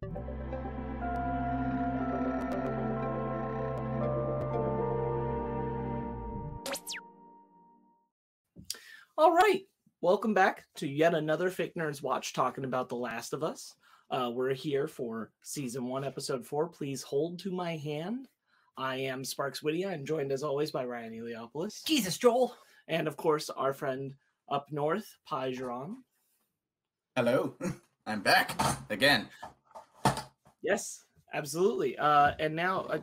All right. Welcome back to yet another Fake Nerds Watch talking about The Last of Us. Uh, we're here for season one, episode four. Please hold to my hand. I am Sparkz Whitty. I'm joined as always by Ryan Eliopoulos. Jesus, Joel. And of course, our friend up north, Phai Geron. Hello, I'm back again. Yes, absolutely. Uh, and now, uh,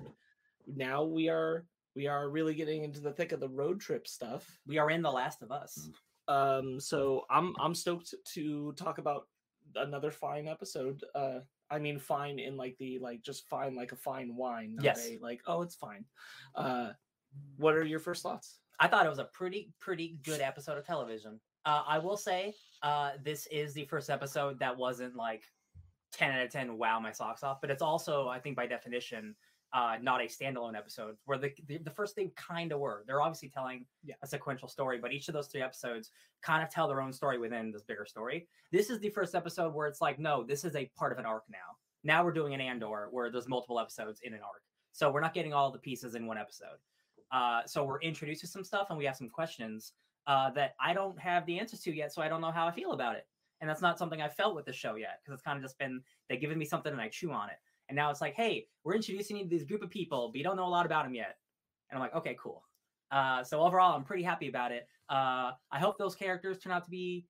now we are we are really getting into the thick of the road trip stuff. We are in The Last of Us. Um, so I'm I'm stoked to talk about another fine episode. Uh, I mean, fine in like the like just fine like a fine wine. Yes. a, like oh, it's fine. Uh, what are your first thoughts? I thought it was a pretty, pretty good episode of television. Uh, I will say, uh, this is the first episode that wasn't like 10 out of 10, wow, my socks off. But it's also, I think by definition, uh, not a standalone episode where the, the, the first thing kind of were. They're obviously telling Yeah. a sequential story, but each of those three episodes kind of tell their own story within this bigger story. This is the first episode where it's like, no, this is a part of an arc now. Now we're doing an Andor where there's multiple episodes in an arc. So we're not getting all the pieces in one episode. Uh, so we're introduced to some stuff and we have some questions uh, that I don't have the answers to yet. So I don't know how I feel about it. And that's not something I felt with the show yet because it's kind of just been they've given me something and I chew on it. And now it's like, hey, we're introducing you to this group of people, but you don't know a lot about them yet. And I'm like, okay, cool. Uh, so overall, I'm pretty happy about it. Uh, I hope those characters turn out to be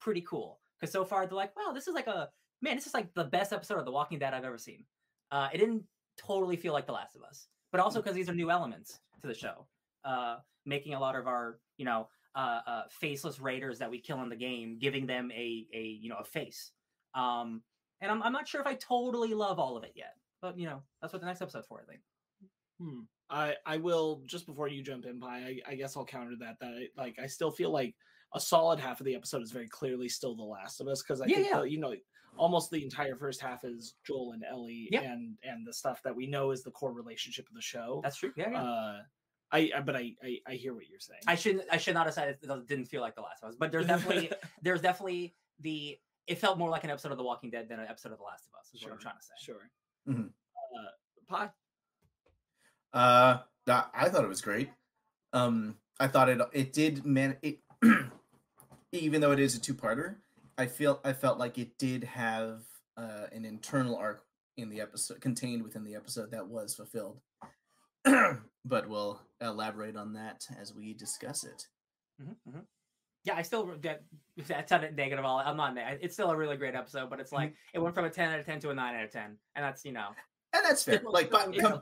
pretty cool because so far they're like, wow, this is like a man, this is like the best episode of The Walking Dead I've ever seen. Uh, it didn't totally feel like The Last of Us, but also because these are new elements to the show, uh, making a lot of our, you know, uh, uh, faceless raiders that we kill in the game, giving them a, a you know, a face. Um, and I'm, I'm not sure if I totally love all of it yet, but you know, that's what the next episode's for, I think. Hmm. I I will just before you jump in, Phai. I, I guess I'll counter that. That I, like I still feel like a solid half of the episode is very clearly still The Last of Us because I Yeah, think yeah. the- you know almost the entire first half is Joel and Ellie and and the stuff that we know is the core relationship of the show. That's true. Yeah, yeah. Uh, I, I but I, I I hear what you're saying. I shouldn't. I should not have said it. it didn't feel like the last of us, but there's definitely there's definitely the. It felt more like an episode of The Walking Dead than an episode of The Last of Us. Is what I'm trying to say. Sure. Mhm. Uh, Phai. Uh, I thought it was great. Um, I thought it it did man it even though it is a two parter. I feel I felt like it did have uh, an internal arc in the episode contained within the episode that was fulfilled. but we'll elaborate on that as we discuss it. Mhm, mhm. Yeah, I still get that sounded negative. All I'm not. It's still a really great episode, but it's like it went from a 10 out of 10 to a 9 out of 10, and that's you know. And that's fair. Like, but com-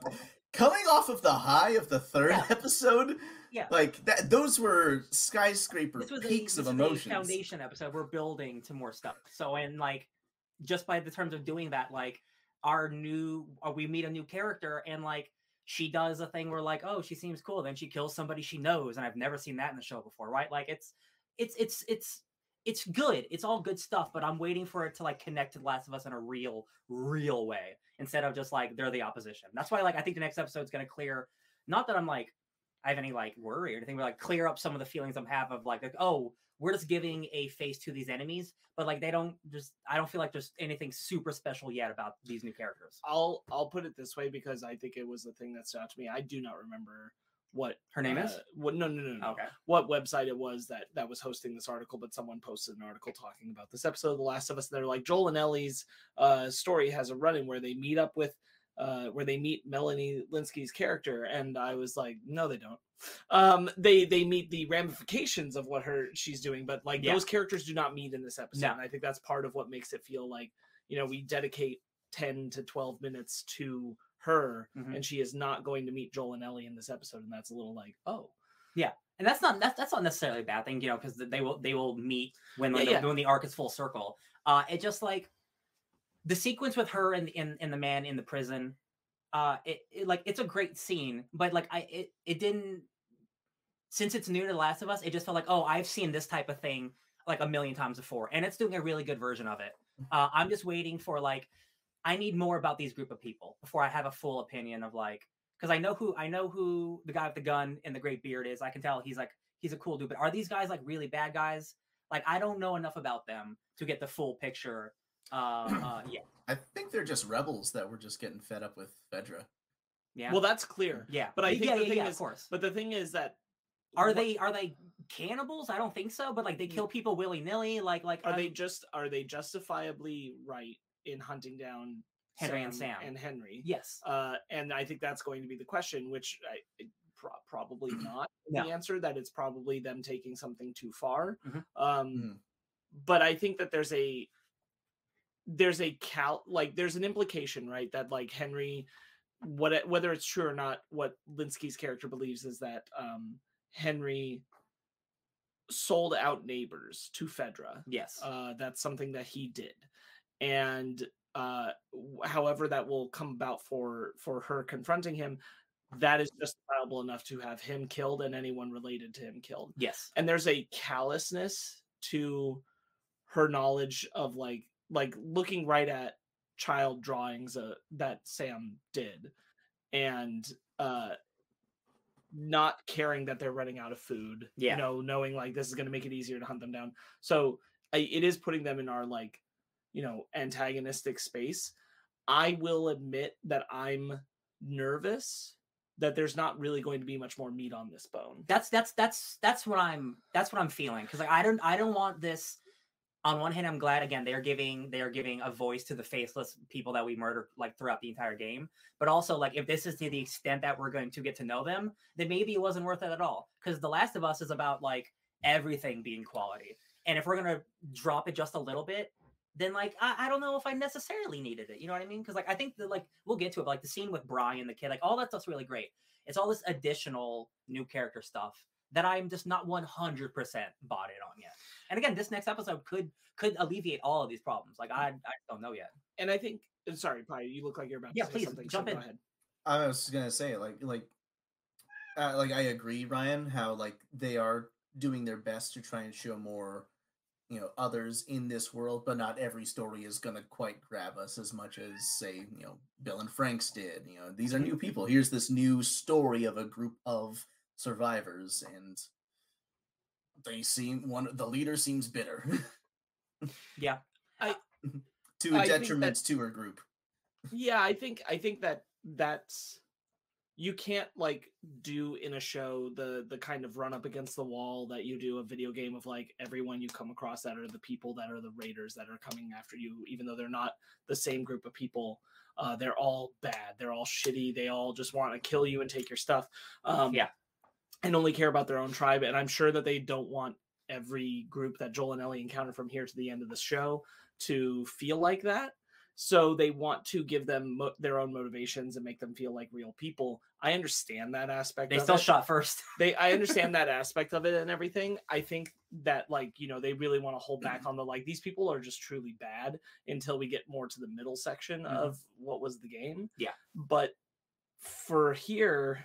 coming off of the high of the third Yeah. episode, Yeah. like that, those were skyscraper a, peaks this of emotions. foundation episode. We're building to more stuff. So and like just by the terms of doing that, like our new uh, we meet a new character and like she does a thing where like oh she seems cool then she kills somebody she knows and I've never seen that in the show before right? Like it's it's it's it's it's good. It's all good stuff but I'm waiting for it to like connect to The Last of Us in a real real way instead of just like they're the opposition. That's why like I think the next episode's gonna clear not that I'm like I have any like worry or anything, but like clear up some of the feelings I'm have of like, like, oh, we're just giving a face to these enemies, but like they don't just I don't feel like there's anything super special yet about these new characters. I'll I'll put it this way because I think it was the thing that stood out to me. I do not remember what Her name is? uh, What? No, no, no, no. Okay. What website it was that that was hosting this article? But someone posted an article talking about this episode of The Last of Us. And they're like Joel and Ellie's uh, story has a run-in where they meet up with. Uh, where they meet Melanie Lynskey's character, and I was like, no, they don't. Um, they they meet the ramifications of what her she's doing, but like Yeah. those characters do not meet in this episode. No. And I think that's part of what makes it feel like you know we dedicate 10 to 12 minutes to her Mhm. and she is not going to meet joel and ellie in this episode and that's a little like oh yeah, And that's not that's that's not necessarily a bad thing, you know, because they will they will meet when Yeah, like, the- yeah. when the arc is full circle. Uh, it just like the sequence with her and in and the man in the prison. Uh, it, it like it's a great scene, but like I it it didn't since it's new to The Last of Us, it just felt like, oh, I've seen this type of thing like a million times before, and it's doing a really good version of it. Uh, I'm just waiting for like, I need more about these group of people before I have a full opinion of like, because I know who I know who the guy with the gun and the great beard is. I can tell he's like he's a cool dude, but are these guys like really bad guys? Like I don't know enough about them to get the full picture. Uh, uh yeah, I think they're they're just rebels that were just getting fed up with Fedra. Yeah. Well, that's clear. yeah. but I think yeah, the yeah, thing yeah, is- of course. But the thing is that Are what- they are they cannibals? I don't think so. But like they kill people willy nilly. Like like are they I'm- just are they justifiably right in hunting down Henry and Sam. and Henry? Yes. Uh, and I think that's going to be the question, which I pro- probably not No. the answer. That it's probably them taking something too far. Mhm. Um, Mhm. but I think that there's a there's a cal like there's an implication, right? That like Henry, what whether it's true or not, what Lynskey's character believes is that um, Henry sold out neighbors to Fedra. Yes. Uh, that's something that he did, and uh, however that will come about for for her confronting him, that is justifiable enough to have him killed and anyone related to him killed. yes. And there's a callousness to her knowledge of like like looking right at child drawings uh, that Sam did, and uh not caring that they're running out of food Yeah. you know knowing like this is going to make it easier to hunt them down so I, it is putting them in our like you know antagonistic space i will admit that i'm nervous that there's not really going to be much more meat on this bone That's that's that's that's what I'm that's what I'm feeling because like I don't I don't want this. On one hand, I'm glad again they are giving they are giving a voice to the faceless people that we murder like throughout the entire game. But also like if this is to the extent that we're going to get to know them, then maybe it wasn't worth it at all. Because The Last of Us is about like everything being quality, and if we're gonna drop it just a little bit, then like I, I don't know if I necessarily needed it. You know what I mean? Because like I think that like we'll get to it, but like the scene with Brian the kid, like all that stuff's really great. It's all this additional new character stuff that I'm just not 100% bought it on yet. And again, this next episode could could alleviate all of these problems. Like I I don't know yet. and i think sorry Phai, you look like you're about Yeah, to say please, something jump so in. go ahead I was gonna say like like uh, like I agree, Ryan, how like they are doing their best to try and show more you know others in this world, but not every story is gonna quite grab us as much as say you know Bill and Franks did. You know these are new people. Here's this new story of a group of survivors, and they seem one the leader seems bitter Yeah. I. to I a think detriment that- to her group. yeah i think i think that that's you can't like do in a show the the kind of run up against the wall that you do a video game of like everyone you come across that are the people that are the raiders that are coming after you even though they're not the same group of people uh they're all bad they're all shitty they all just want to kill you and take your stuff um Yeah. And only care about their own tribe and i'm sure that they don't want every group that joel and ellie encounter from here to the end of the show to feel like that so they want to give them mo- their own motivations and make them feel like real people i understand that aspect They still it. shot first. they i understand that aspect of it and everything i think that like you know they really want to hold back on the like these people are just truly bad until we get more to the middle section Mhm. of what was the game Yeah. but for here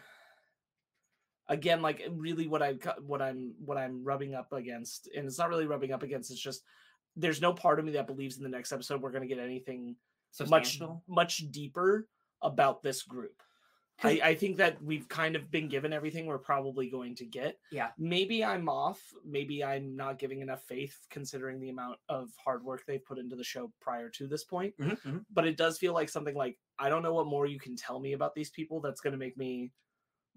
again like really what i what i'm what i'm rubbing up against and it's not really rubbing up against it's just there's no part of me that believes in the next episode we're going to get anything much much deeper about this group I, I think that we've kind of been given everything we're probably going to get. Yeah. Maybe I'm off. Maybe I'm not giving enough faith considering the amount of hard work they've put into the show prior to this point. Mhm, mhm. But it does feel like something like I don't know what more you can tell me about these people that's going to make me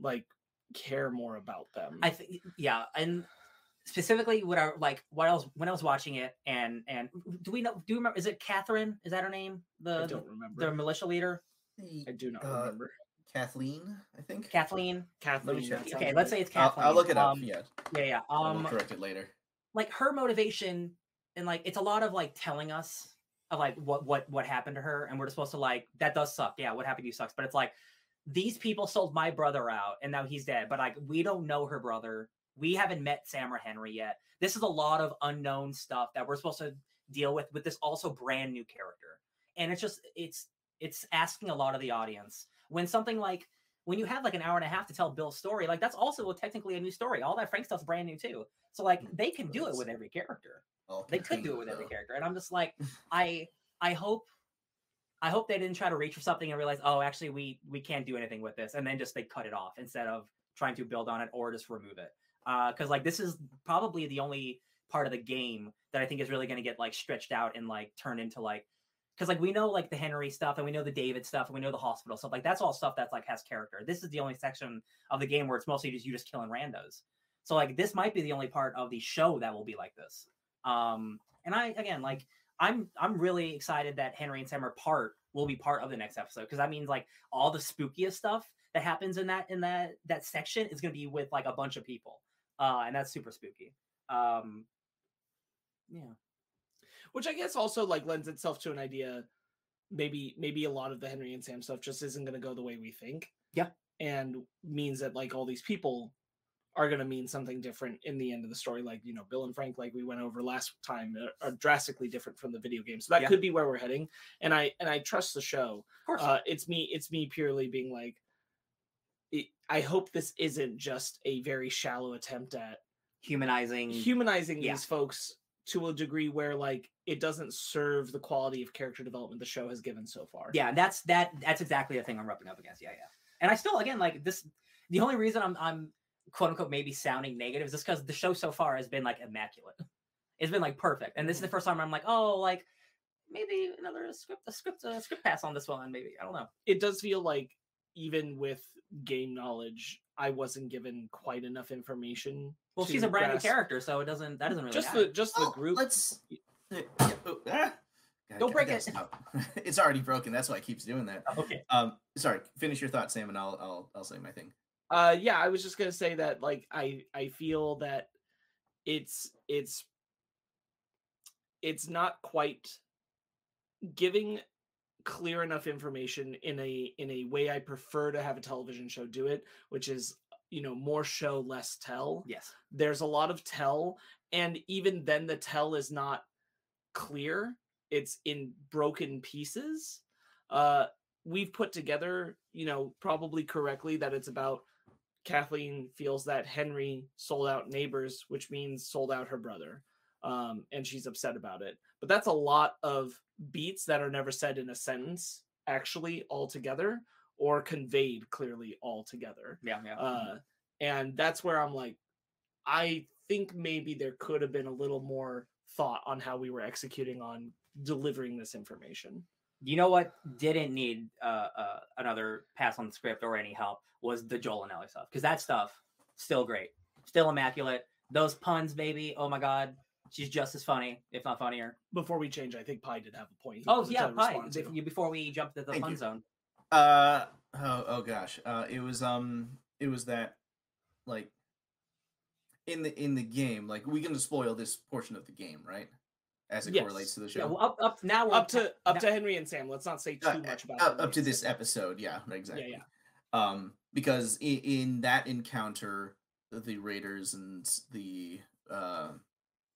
like care more about them. I think yeah, and specifically what I like what else when I was watching it and and do we know do you remember is it Catherine? Is that her name? the I The don't remember. the militia leader? I do not Uh, remember. Kathleen, I think. Kathleen. Kathleen. check. Okay, sounds let's right. say it's I'll, Kathleen. I'll look it up. Um, yeah, Yeah, yeah. I will Um correct it later. like her motivation and like it's a lot of like telling us of like what what what happened to her and we're supposed to like that does suck yeah what happened to you sucks but it's like these people sold my brother out and now he's dead but like we don't know her brother. We haven't met sam or henry yet. This is a lot of unknown stuff that we're supposed to deal with with this also brand new character. And it's just it's it's asking a lot of the audience. When something like when you have like an hour and a half to tell bill's story like that's also technically a new story. All that frank stuff's brand new too. So like they can do it with every character. They could do it with every character. And i'm just like i i hope i hope they didn't try to reach for something and realize oh actually we we can't do anything with this and then just they cut it off instead of trying to build on it or just remove it uh because like this is probably the only part of the game that i think is really going to get like stretched out and like turned into like because like we know like the Henry stuff and we know the David stuff and we know the hospital stuff. Like that's all stuff that's like has character. This is the only section of the game where it's mostly just you just killing randos. So like this might be the only part of the show that will be like this. Um, and I again like I'm I'm really excited that Henry and Sam are part will be part of the next episode because that means like all the spookiest stuff that happens in that in that that section is going to be with like a bunch of people, uh, and that's super spooky. Um, yeah, which I guess also like lends itself to an idea. Maybe maybe a lot of the Henry and Sam stuff just isn't going to go the way we think. Yeah, and means that like all these people are going to mean something different in the end of the story. Like you know, Bill and Frank, like we went over last time, are, are drastically different from the video game. So that Yeah. could be where we're heading. And I and I trust the show. of course. Uh, it's me. It's me purely being like. It, I hope this isn't just a very shallow attempt at Humanizing. humanizing yeah. these folks to a degree where like it doesn't serve the quality of character development the show has given so far. yeah, that's that. That's exactly the thing I'm rubbing up against. Yeah, yeah. And I still, again, like this. The only reason I'm I'm quote unquote maybe sounding negative is just because the show so far has been like immaculate. It's been like perfect, and this is the first time I'm like, oh, like maybe another script, a script, a script pass on this one. Maybe I don't know. It does feel like even with game knowledge, I wasn't given quite enough information. Well, she's a brand new character, so it doesn't that doesn't really Just matter. the just the Oh, group. Let's. Yeah, oh, ah. God, Don't break it. it's already broken. That's why it keeps doing that. okay. Um, sorry. Finish your thought, Sam, and I'll I'll I'll say my thing. Uh, yeah, I was just gonna say that like I I feel that it's it's it's not quite giving clear enough information in a in a way I prefer to have a television show do it, which is you know more show less tell. Yes. There's a lot of tell, and even then the tell is not clear. It's in broken pieces. Uh, we've put together, you know, probably correctly that it's about Kathleen feels that Henry sold out neighbors, which means sold out her brother. Um, and she's upset about it. But that's a lot of beats that are never said in a sentence, actually, altogether, or conveyed clearly altogether. Yeah. Yeah. Uh, and that's where I'm like, I think maybe there could have been a little more thought on how we were executing on delivering this information. You know what didn't need uh, uh, another pass on the script or any help was the Joel and Ellie stuff because that stuff still great, still immaculate. Those puns, baby, oh my god, she's just as funny, if not funnier. Before we change, I think Phai did have a point. he Oh yeah, to Phai. to. Before we jump to the Thank fun you. zone, Uh oh, oh gosh. Uh it was um it was that like in the in the game, like we can spoil this portion of the game, right? As it correlates to the yeah, show. well, up up now up to up now- to Henry and Sam. Let's not say too Uh, much about up, up to this episode, yeah, exactly. yeah. Um because in, in that encounter the Raiders and the uh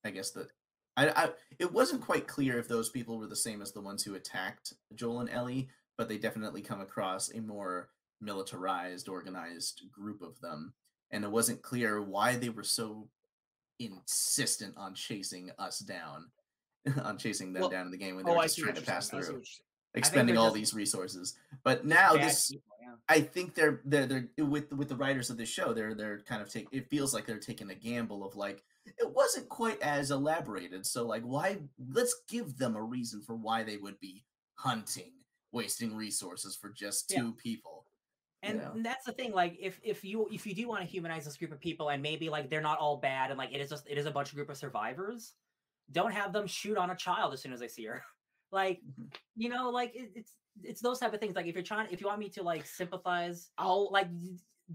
I guess the I, I it wasn't quite clear if those people were the same as the ones who attacked Joel and Ellie, but they definitely come across a more militarized, organized group of them. And it wasn't clear why they were so insistent on chasing us down, on chasing them Well, down in the game when they Oh, just trying to pass. Through, what you're saying. expending all just these resources. But now bad this people, yeah. I think they're they're they're eh, with with the writers of this show. They're they're kind of take. It feels like they're taking a gamble of like it wasn't quite as elaborated. So like, why? Let's give them a reason for why they would be hunting, wasting resources for just Yeah. two people. you And know? that's the thing. Like, if if you if you do want to humanize this group of people, and maybe like they're not all bad, and like it is just it is a bunch of group of survivors, don't have them shoot on a child as soon as they see her. like, Mhm. you know, like it, it's it's those type of things. Like, if you're trying, if you want me to like sympathize, I'll like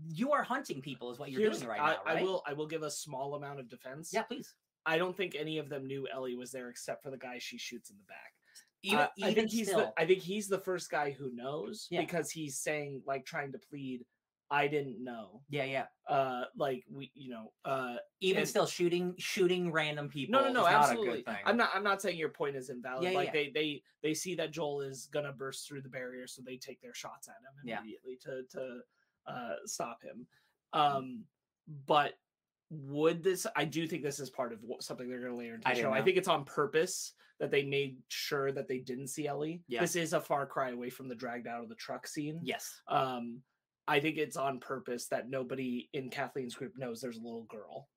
you are hunting people is what you're here's doing right I, now, right? I will I will give a small amount of defense. Yeah, please. I don't think any of them knew Ellie was there except for the guy she shoots in the back. Even, Uh, even I think he's still, the I think he's the first guy who knows Yeah. because he's saying like trying to plead I didn't know. yeah, yeah. Uh like we you know uh Even And- still, shooting shooting random people. no no no not absolutely. Thing. I'm not I'm not saying your point is invalid. Yeah, like yeah. they they they see that Joel is gonna burst through the barrier so they take their shots at him Yeah. immediately to to uh stop him. Um but would this I do think this is part of what, something they're going to layer into I the didn't show. I think it's on purpose that they made sure that they didn't see Ellie. Yeah. This is a far cry away from the dragged out of the truck scene. Yes. Um I think it's on purpose that nobody in Kathleen's group knows there's a little girl.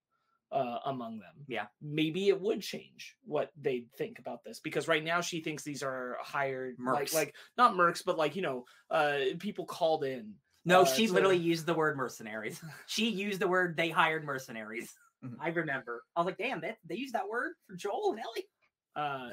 uh, among them. Yeah. maybe it would change what they think about this because right now she thinks these are hired Mercs. like not mercs but like you know uh people called in. No, uh, she to- literally used the word mercenaries. she used the word they hired mercenaries. Mhm. I remember. I was like, damn, they, they used that word for Joel and Ellie. uh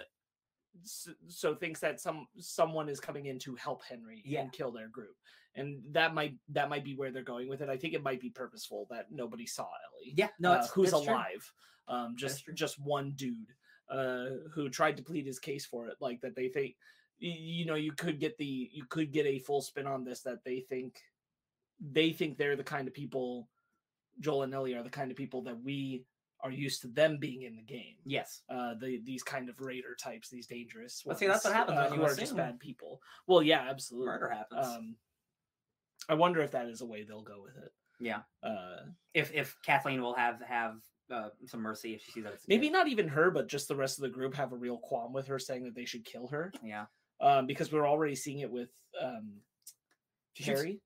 so thinks that some someone is coming in to help Henry Yeah. and kill their group. And that might that might be where they're going with it. I think it might be purposeful that nobody saw Ellie. Yeah, no, uh, who's alive. Um just just one dude uh who tried to plead his case for it like that they think you know you could get the you could get a full spin on this that they think they think they're the kind of people Joel and Ellie are the kind of people that we are used to them being in the game Yes. uh the these kind of raider types these dangerous But see, that's what happens uh, when you are just bad people well yeah absolutely Murder happens. um i wonder if that is a way they'll go with it Yeah. uh If if Kathleen will have have uh, some mercy if she sees that maybe kid. not even her but just the rest of the group have a real qualm with her saying that they should kill her Yeah. um because we're already seeing it with um She Harry is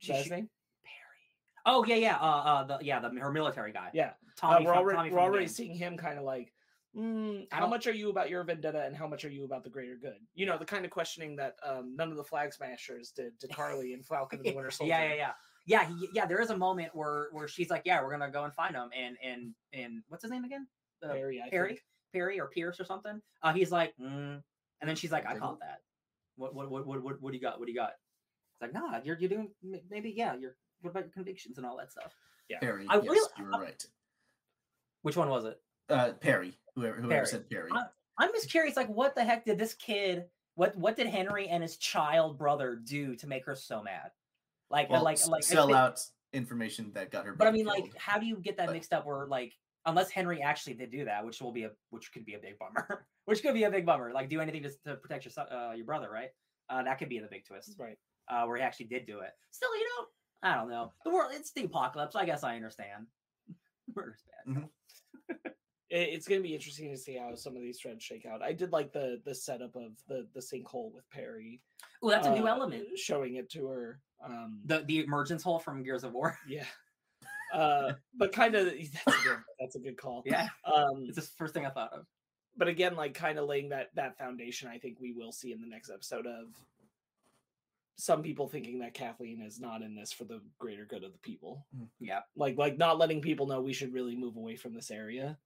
she that his shoot- name? Perry. Oh yeah, yeah. Uh, uh, the yeah, the her military guy. yeah Tommy. uh, we're from, already Tommy we're already game. seeing him kind of like mm, how much are you about your vendetta and how much are you about the greater good you know the kind of questioning that um none of the flag smashers did to Karli and falcon and the winter soldier Yeah, yeah, yeah. Yeah, he, yeah. There is a moment where where she's like, "Yeah, we're gonna go and find him," and and and what's his name again? Uh, Harry, I Perry, think. Perry or Pierce or something. Uh, he's like, mm. and then she's like, "I caught that. What what what what what, what do you got? What do you got?" It's like, "Nah, you're you're doing maybe yeah. You're what about your convictions and all that stuff." Yeah, Perry. I yes, really- you were right. Which one was it? Uh, Perry. Whoever whoever Perry. said Perry. I- I'm just curious, like, what the heck did this kid? What what did Henry and his child brother do to make her so mad? Like, uh, well, like, like, sell out information that got her. But I baby mean, like, how do you get that But- mixed up? Where like, unless Henry actually did do that, which will be a which could be a big bummer, which could be a big bummer. Like, do anything to, to protect your son- uh, your brother, right? Uh, that could be the big twist, right uh, where he actually did do it. Still, you know, I don't know. The world, it's the apocalypse. I guess I understand. Murder's bad. Mhm. it's going to be interesting to see how some of these threads shake out. I did like the the setup of the the sinkhole with Perry. Oh, that's a new uh, element. Showing it to her. Um, The the emergence hole from Gears of War. yeah, uh, but kind of that's a good that's a good call. yeah, Um, it's the first thing I thought of. but again, like kind of laying that that foundation. I think we will see in the next episode of some people thinking that Kathleen is not in this for the greater good of the people. Yeah, Like like not letting people know we should really move away from this area.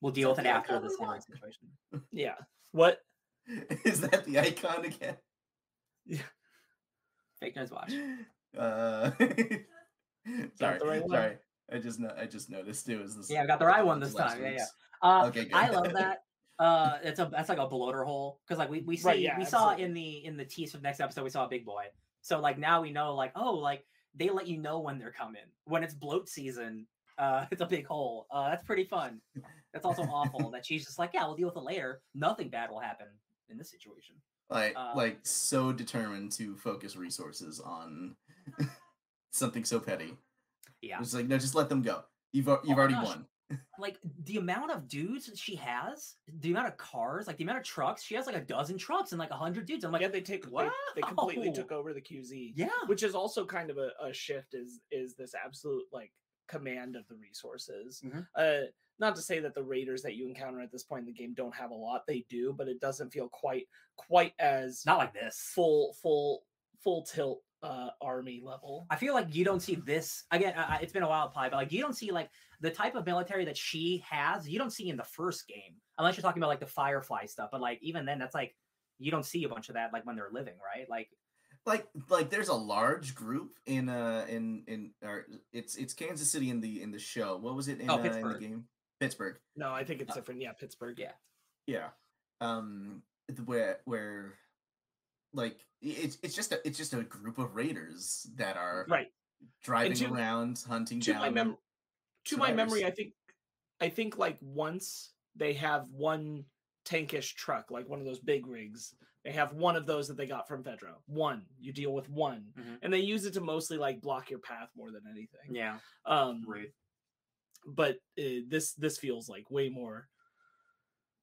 we'll deal with it after kinda this Henry situation. Yeah. What? is that the icon again? Yeah. Fake news watch. Uh, sorry, the right one? sorry. I just no, I just noticed it was this. Yeah, I got the right one this last time. Yeah, yeah. Uh, Okay, good. I love that. Uh, it's a that's like a bloater hole because like we we see Right, yeah, we saw in the in the tease the next episode we saw a big boy. So like now we know like oh like they let you know when they're coming when it's bloat season. Uh, it's a big hole. Uh, that's pretty fun. That's also awful that she's just like yeah we'll deal with it later. Nothing bad will happen in this situation. like uh, like so determined to focus resources on something so petty. Yeah, It's like no, just let them go. You've you've Oh already gosh. won. Like the amount of dudes she has, the amount of cars, like the amount of trucks. She has like a dozen trucks and like a hundred dudes. I'm like yeah, they take they, they completely took over the QZ. yeah. Which is also kind of a, a shift is is this absolute like command of the resources. Mhm. Uh not to say that the raiders that you encounter at this point in the game don't have a lot. They do, but it doesn't feel quite quite as Not like this. full full full tilt uh army level. I feel like you don't see this again. I, I- it's been a while, Phai, but like you don't see like the type of military that she has. You don't see in the first game, unless you're talking about like the Firefly stuff. But like even then, that's like you don't see a bunch of that like when they're living, right? Like like like there's a large group in uh in in or it's it's Kansas City in the in the show. What was it in, Oh, uh, in the game? Pittsburgh. No, I think it's Uh, different. Yeah, Pittsburgh. yeah. Yeah. Um where where like it's it's just a it's just a group of raiders that are Right. driving to- around hunting to down my mem- to my memory, I think I think like once they have one tankish truck, like one of those big rigs. They have one of those that they got from Fedra. One. You deal with one. Mhm. And they use it to mostly like block your path more than anything. yeah, Um rude. but uh, this this feels like way more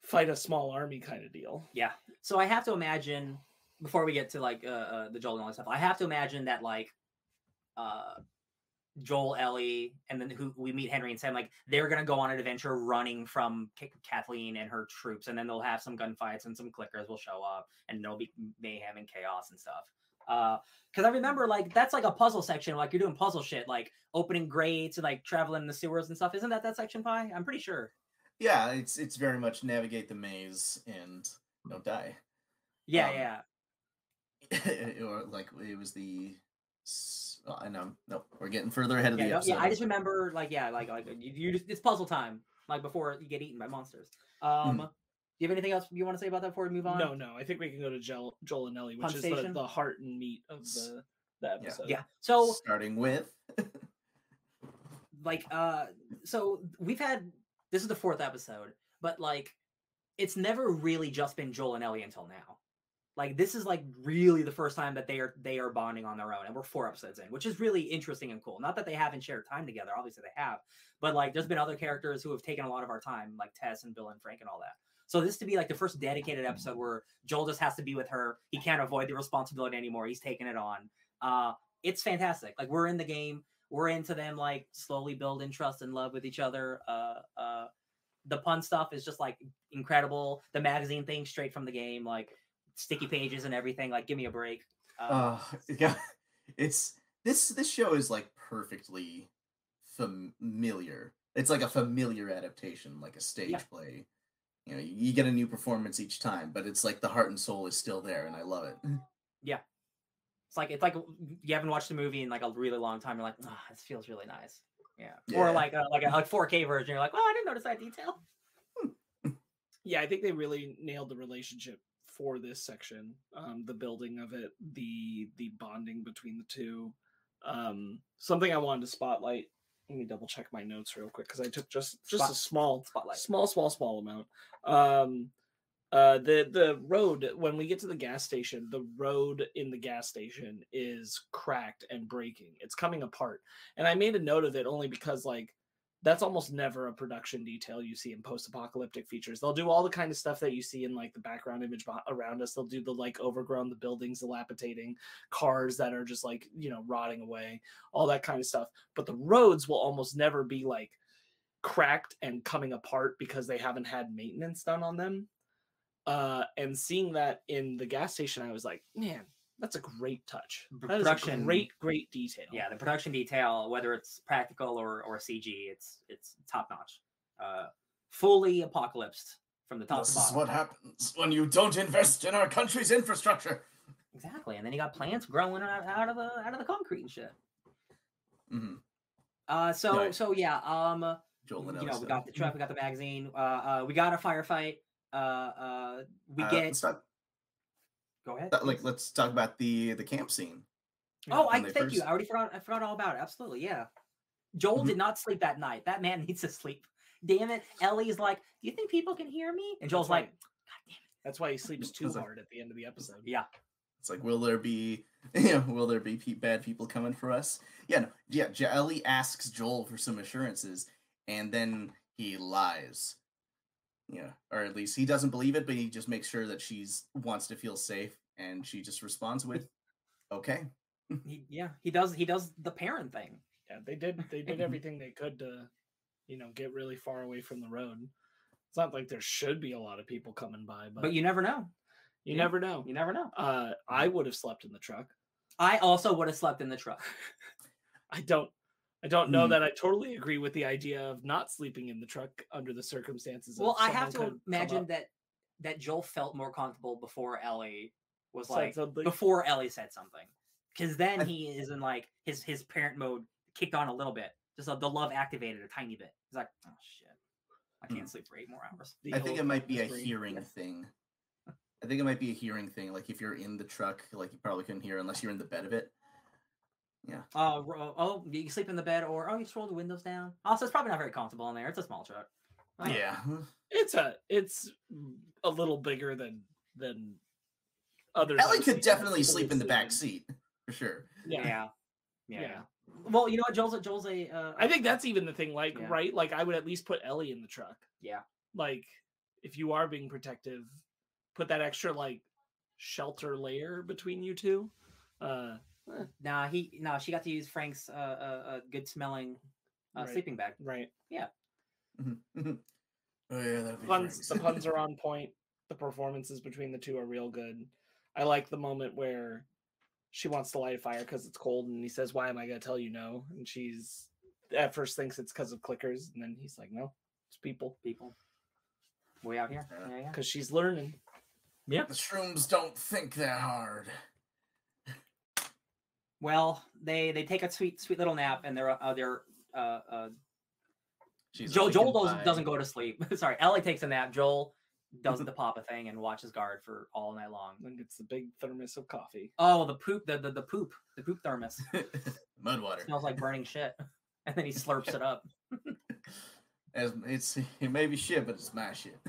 fight a small army kind of deal. Yeah. So I have to imagine before we get to like uh, uh the Joel and all that stuff, I have to imagine that like uh Joel, Ellie, and then who we meet Henry and Sam. Like they're gonna go on an adventure running from K- Kathleen and her troops, and then they'll have some gunfights and some clickers will show up, and there'll be mayhem and chaos and stuff. Uh, because I remember like that's like a puzzle section, like you're doing puzzle shit, like opening grates and like traveling in the sewers and stuff. Isn't that that section, Phai? I'm pretty sure. Yeah, it's it's very much navigate the maze and don't die. Yeah, Um, yeah. or like it was the. oh, I know. No, we're getting further ahead of Yeah, the no- episode. yeah, I just remember like yeah, like like you, you just it's puzzle time, like before you get eaten by monsters. Um, Hmm. do you have anything else you want to say about that before we move on? No, no. I think we can go to Joel, Joel and Ellie, which Pump is the, the heart and meat of the the Yeah. episode. Yeah. So starting with. like uh so we've had this is the fourth episode, but like it's never really just been Joel and Ellie until now. Like this is like really the first time that they are they are bonding on their own, and we're four episodes in, which is really interesting and cool. Not that they haven't shared time together, obviously they have, but like there's been other characters who have taken a lot of our time, like Tess and Bill and Frank and all that. So this to be like the first dedicated episode where Joel just has to be with her. He can't avoid the responsibility anymore. He's taking it on. Uh, it's fantastic. Like we're in the game. We're into them like slowly building trust and love with each other. Uh, uh, the pun stuff is just like incredible. The magazine thing straight from the game, like sticky pages and everything. Like give me a break. Uh, Uh, yeah, it's this this show is like perfectly familiar. It's like a familiar adaptation, like a stage play. You know, you, you get a new performance each time, but it's like the heart and soul is still there, and I love it. Yeah, it's like it's like you haven't watched the movie in like a really long time. You're like, oh, this feels really nice. Yeah. Or like a, like a like 4K version. You're like, oh, I didn't notice that detail. yeah, I think they really nailed the relationship for this section. Um, the building of it, the the bonding between the two. Um, something I wanted to spotlight. Let me double check my notes real quick because I took just just Spot- a small Spotlight. small small small amount. Um, uh, the the road when we get to the gas station, the road in the gas station is cracked and breaking. It's coming apart, and I made a note of it only because like that's almost never a production detail you see in post-apocalyptic features. They'll do all the kind of stuff that you see in like the background image around us. They'll do the like overgrown, the buildings dilapidating, cars that are just like you know rotting away, all that kind of stuff. But the roads will almost never be like cracked and coming apart because they haven't had maintenance done on them. Uh, and seeing that in the gas station, I was like, man, that's a great touch. The That is production- a great, great detail. yeah the production detail whether it's practical or or cg it's it's top notch uh fully apocalypsed from the top this to is what happens when you don't invest in our country's infrastructure. exactly and then you got plants growing out, out of the out of the concrete and shit Mm-hmm. uh so Right. so yeah um Joel you know Ellie we got the truck we got the magazine uh uh we got a firefight uh uh we Uh, get let's talk, go ahead like please. let's talk about the the camp scene. oh i when they thank you i already forgot i forgot all about it absolutely yeah joel Mhm. did not sleep that night that man needs to sleep damn it ellie's like do you think people can hear me and joel's That's why- like That's why he sleeps too hard at the end of the episode. yeah It's like, will there be, you know, will there be pe- bad people coming for us? Yeah, no, yeah. Ellie asks Joel for some assurances, and then he lies. Yeah, or at least he doesn't believe it, but he just makes sure that she's wants to feel safe, and she just responds with, "Okay." he, yeah he does he does the parent thing Yeah, they did. They did everything they could to, you know, get really far away from the road. It's not like there should be a lot of people coming by, but, but you never know you yeah. never know. you never know Uh, I would have slept in the truck. i also would have slept in the truck I don't. I don't know Hmm. that I totally agree with the idea of not sleeping in the truck under the circumstances. well i have to imagine that that joel felt more comfortable before ellie was Said like something. before ellie said something because then I- he is in like his his parent mode kicked on a little bit just uh, the love activated a tiny bit he's like oh shit i can't Hmm. sleep for eight more hours The I think it might be a brain. hearing thing. I think it might be a hearing thing. Like if you're in the truck, like you probably couldn't hear unless you're in the bed of it. Uh, ro- oh you can sleep in the bed or oh you just roll the windows down also it's probably not very comfortable in there it's a small truck I. Yeah. It's a. It's a little bigger than than other. Ellie I've could definitely sleep in the back seat for sure. Yeah. yeah yeah, Yeah. yeah. well you know what joel's a joel's a uh, I think that's even the thing. Like, Yeah. right? Like, I would at least put Ellie in the truck. yeah Like, if you are being protective, put that extra like shelter layer between you two. Uh, Nah, he no, she got to use Frank's uh, uh, uh good smelling uh, Right. sleeping bag. Right. Mhm, mhm. oh yeah, that'd be Puns. The puns are on point. The performances between the two are real good. I like the moment where she wants to light a fire because it's cold, and he says, "Why am I gonna tell you no?" And she's at first thinks it's because of clickers, and then he's like, "No, it's people." People, way out here. Yeah. Yeah, yeah. Because she's learning. Yeah. the shrooms don't think that hard. Well, they they take a sweet sweet little nap, and they're uh, they're uh, uh She's Joel Joel doesn't doesn't go to sleep. Sorry, Ellie takes a nap. Joel does the Papa thing and watches guard for all night long. Then gets the big thermos of coffee. Oh, the poop, the the, the poop, the poop thermos mud water. smells like burning shit, and then he slurps it up. As it's it may be shit, but it's my shit.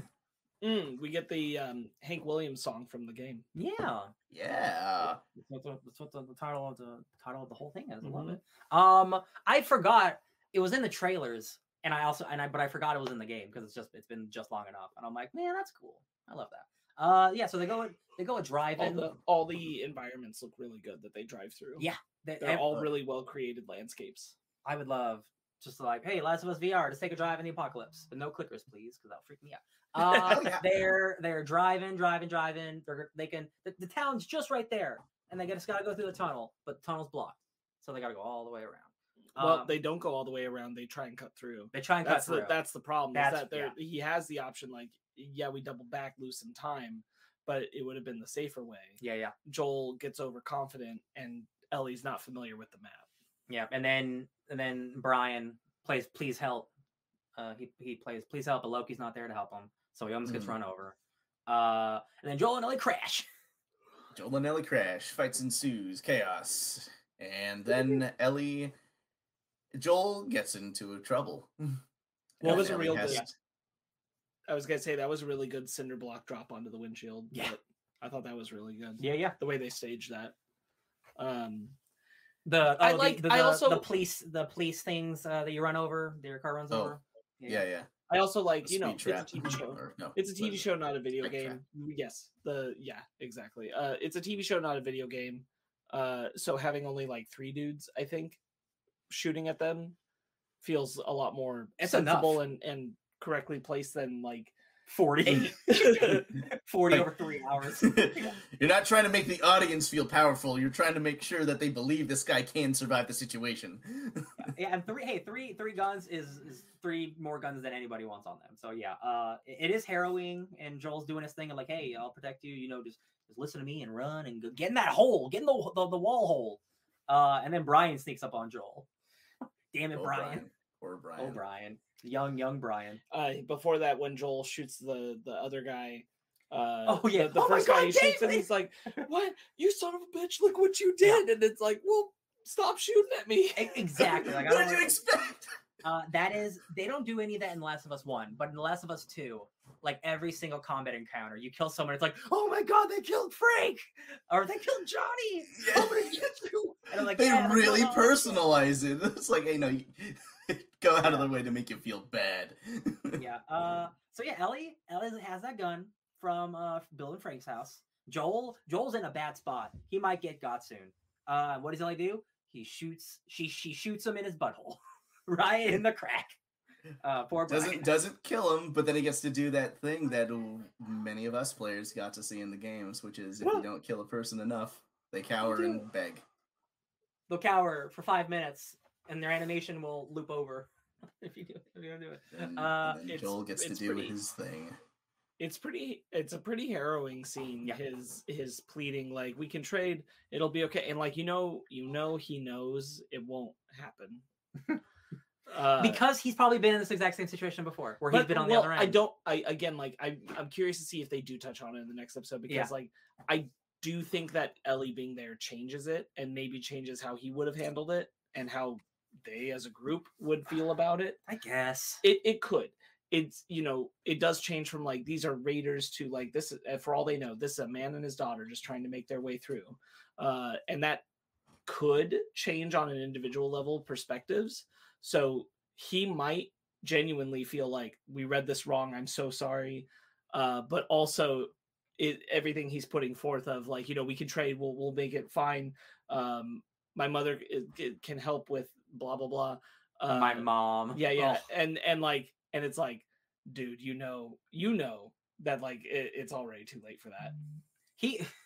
Mm, we get the um, Hank Williams song from the game. Yeah, Yeah. that's what the, that's what the, the title of the title of the whole thing is. I love Mhm. it. Um, I forgot it was in the trailers, and I also and I but I forgot it was in the game because it's just it's been just long enough, and I'm like, man, that's cool. I love that. Uh, yeah. So they go they go a drive-in. the all the environments look really good that they drive through. Yeah, they- they're and- all really well created landscapes. I would love just like, hey, Last of Us VR, just take a drive in the apocalypse, but no clickers, please, because that'll freak me out. Uh, Yeah. They're they're driving, driving, driving. They're they can the, the town's just right there, and they just gotta go through the tunnel, but the tunnel's blocked, so they gotta go all the way around. Well, Um, they don't go all the way around. They try and cut through. they try and That's cut the through. that's the problem. That's- is that there he has the option like yeah we double back lose some time, but it would have been the safer way. yeah, yeah, Joel gets overconfident and Ellie's not familiar with the map. yeah. And then and then Brian plays please help. Uh, he he plays please help, but Loki's not there to help him, so he almost gets Mm. run over. Uh, and then Joel and Ellie crash. Joel and Ellie crash. Fights ensues. Chaos. And then Ellie. Joel gets into trouble. That And was a real good- to- I was gonna say that was a really good cinder block drop onto the windshield. Yeah. but I thought that was really good. Yeah, yeah. The way they staged that. Um, The I oh, the- like- the, I also- the police the police things uh, that you run over, that your car runs Oh, over. Yeah, yeah. I also like you know it's a. TV show. No, It's a TV show, not a video game. Yes, the yeah, exactly. Uh, it's a TV show, not a video game. Uh, so having only like three dudes, I think, shooting at them feels a lot more It's sensible enough. and and correctly placed than like 40, 40 Like- over three hours. You're not trying to make the audience feel powerful. You're trying to make sure that they believe this guy can survive the situation. yeah, and three hey, three three guns is, is three more guns than anybody wants on them. So yeah, uh it, it is harrowing and Joel's doing his thing and like, hey, I'll protect you, you know, just just listen to me and run and go, get in that hole, get in the, the the wall hole. Uh and then Brian sneaks up on Joel. Damn it, Oh, Brian. Or Brian. Oh Brian. Young, young Brian. uh, before that, when Joel shoots the the other guy. Uh, Oh, yeah. the, the Oh first guy God, he shoots, and he's like, "What? You son of a bitch! Look what you Yeah. did!" And it's like, "Well, stop shooting at me." Exactly. Like, I what don't did you expect? Uh, that is, they don't do any of that in The Last of Us One, but in The Last of Us Two, like every single combat encounter, you kill someone, it's like, oh my god, they killed Frank, or they killed Johnny. I'm gonna get you. And I'm like, they "Yeah, really personalize it. It's like, hey, no, you go out of the way to make you feel bad. Yeah. Uh. So yeah, Ellie, Ellie has that gun from uh Bill and Frank's house. Joel, Joel's in a bad spot. He might get got soon. Uh, what does Ellie do? He shoots. She she shoots him in his butthole, right in the crack. Uh, poor doesn't doesn't kill him, but then he gets to do that thing that many of us players got to see in the games, which is if Well- you don't kill a person enough, they cower and beg. they'll cower for five minutes and their animation will loop over if you do if you don't do it. And, Uh, and it's- Joel gets to it's do pretty- his thing. it's pretty it's a pretty harrowing scene Yeah. his his pleading like we can trade it'll be okay and like you know you know he knows it won't happen uh, because he's probably been in this exact same situation before, where he's been on the other end. i don't i again like I, i'm curious to see if they do touch on it in the next episode because Yeah. like i do think that ellie being there changes it and maybe changes how he would have handled it and how they as a group would feel about it. I guess. it it could. It's you know it does change from like these are raiders to like this uh, for all they know this is a man and his daughter just trying to make their way through. Uh and that could change on an individual level perspectives. So he might genuinely feel like we read this wrong i'm so sorry. Uh but also it everything he's putting forth of like you know we can trade we'll we'll make it fine. Um my mother i- i- can help with blah blah blah uh, My mom. yeah yeah Oh, and and like and it's like dude you know you know that like it, it's already too late for that he.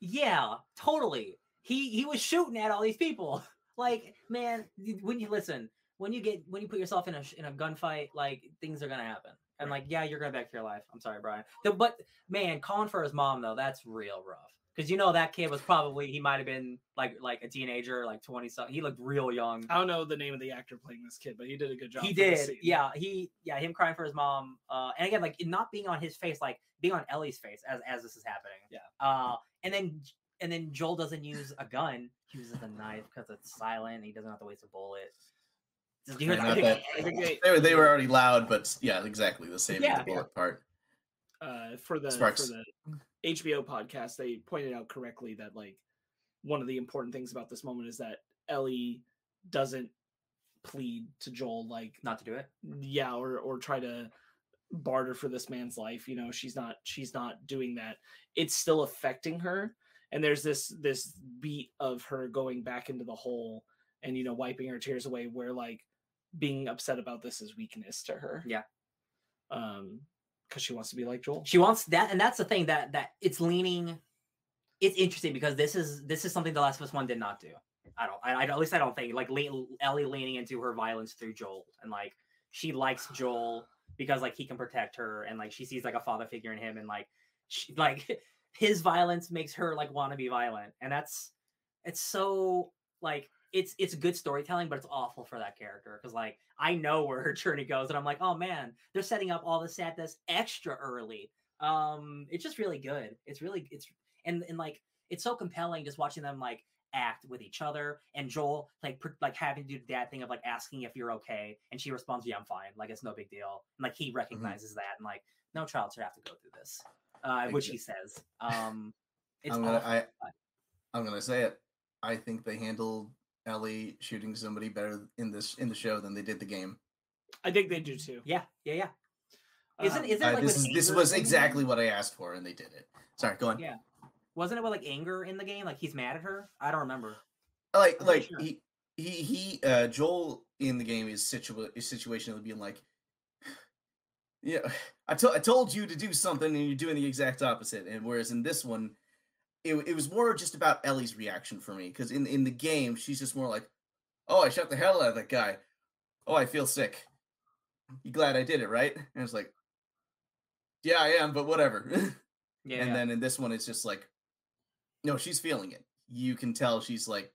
Yeah, totally. He he was shooting at all these people. Like, man, when you listen, when you get when you put yourself in a in a gunfight, like things are gonna happen. And Right. like, yeah, you're gonna back to your life. I'm sorry, Brian. The- But man, calling for his mom though, that's real rough. Because you know that kid was probably he might have been like like a teenager, like twenty something. He looked real young. i don't know the name of the actor playing this kid but he did a good job he did yeah he yeah him crying for his mom uh and again like not being on his face like being on ellie's face as as this is happening Yeah. uh and then and then joel doesn't use a gun he uses a knife because it's silent and he doesn't have to waste a bullet Did you hear Fair that? enough. I think they, They were they were already loud, but yeah, exactly the same Yeah. with the bullet part. uh, for the Sparkz. for the HBO podcast, they pointed out correctly that like one of the important things about this moment is that Ellie doesn't plead to Joel like not to do it? yeah or or try to barter for this man's life you know? She's not she's not doing that. It's still affecting her and there's this this beat of her going back into the hole and you know wiping her tears away where like being upset about this is weakness to her. Yeah. um because she wants to be like joel? She wants that and that's the thing that that it's leaning it's interesting because this is this is something the last of us one did not do. I don't i, I at least i don't think like le- ellie leaning into her violence through joel and like she likes joel because like he can protect her and like she sees like a father figure in him and like she, like his violence makes her like want to be violent and that's it's so like it's it's good storytelling but it's awful for that character because like i know where her journey goes and i'm like oh man they're setting up all the sadness extra early. Um it's just really good. It's really it's and and like it's so compelling just watching them like act with each other and joel like pr- like having to do the dad thing of like asking if you're okay and she responds yeah i'm fine. Like it's no big deal and like he recognizes that and like no child should have to go through this uh which he says. Um it's I'm gonna awful. I I'm gonna say it. I think they handled Ellie shooting somebody better in this in the show than they did the game. i think they do too yeah yeah yeah isn't Um, isn't Uh, like this is this was in the game? exactly what I asked for, and they did it. Sorry, go on. Yeah. wasn't it with like anger in the game like he's mad at her i don't remember like I'm like sure. he he he uh Joel in the game is situa- is situationally being like yeah I to- I told you to do something and you're doing the exact opposite and whereas in this one it, it was more just about Ellie's reaction for me because in in the game she's just more like oh I shot the hell out of that guy. Oh I feel sick. You glad I did it right? And it's like yeah I am but whatever. Yeah and yeah. then in this one it's just like no she's feeling it. You can tell she's like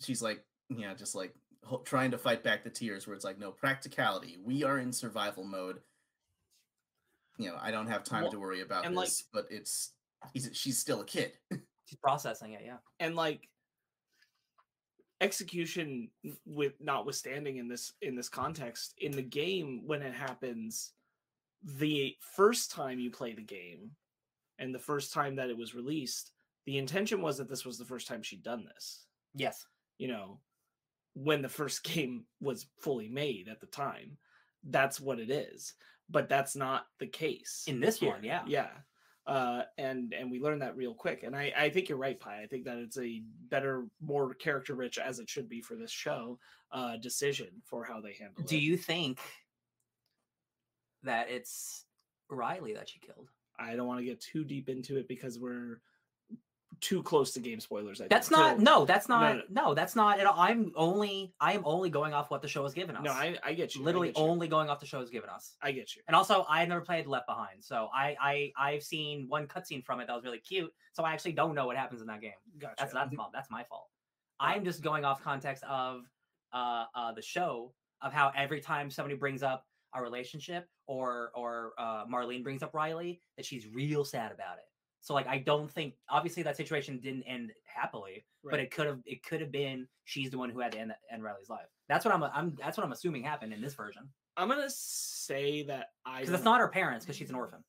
she's like yeah just like trying to fight back the tears where it's like no practicality. We are in survival mode you know i don't have time Well, to worry about and, like- this but it's he's, she's still a kid. She's processing it yeah. And like execution with notwithstanding in this in this context in the game when it happens the first time you play the game and the first time that it was released the intention was that this was the first time she'd done this. Yes. You know when the first game was fully made at the time that's what it is but that's not the case in this one yeah. Yeah. Uh and and we learned that real quick and i i think you're right Phai. I think that it's a better more character rich as it should be for this show uh decision for how they handle it. do you think that it's riley that she killed? I don't want to get too deep into it because we're too close to game spoilers I That's think. not So- no, that's no, not no, that's not at all. I'm only I am only going off what the show has given us. no i i get you literally get you. only going off the show has given us. i get you And also I never played Left Behind. So I I I've seen one cutscene from it that was really cute. So I actually don't know what happens in that game. gotcha That's that's my that's my fault. I'm just going off context of uh uh the show of how every time somebody brings up a relationship or or uh Marlene brings up Riley that she's real sad about it. So like I don't think obviously that situation didn't end happily, but it could have it could have been she's the one who had to end, end Riley's life. That's what I'm I'm that's what I'm assuming happened in this version i'm gonna say that i because it's don't- her parents because she's an orphan.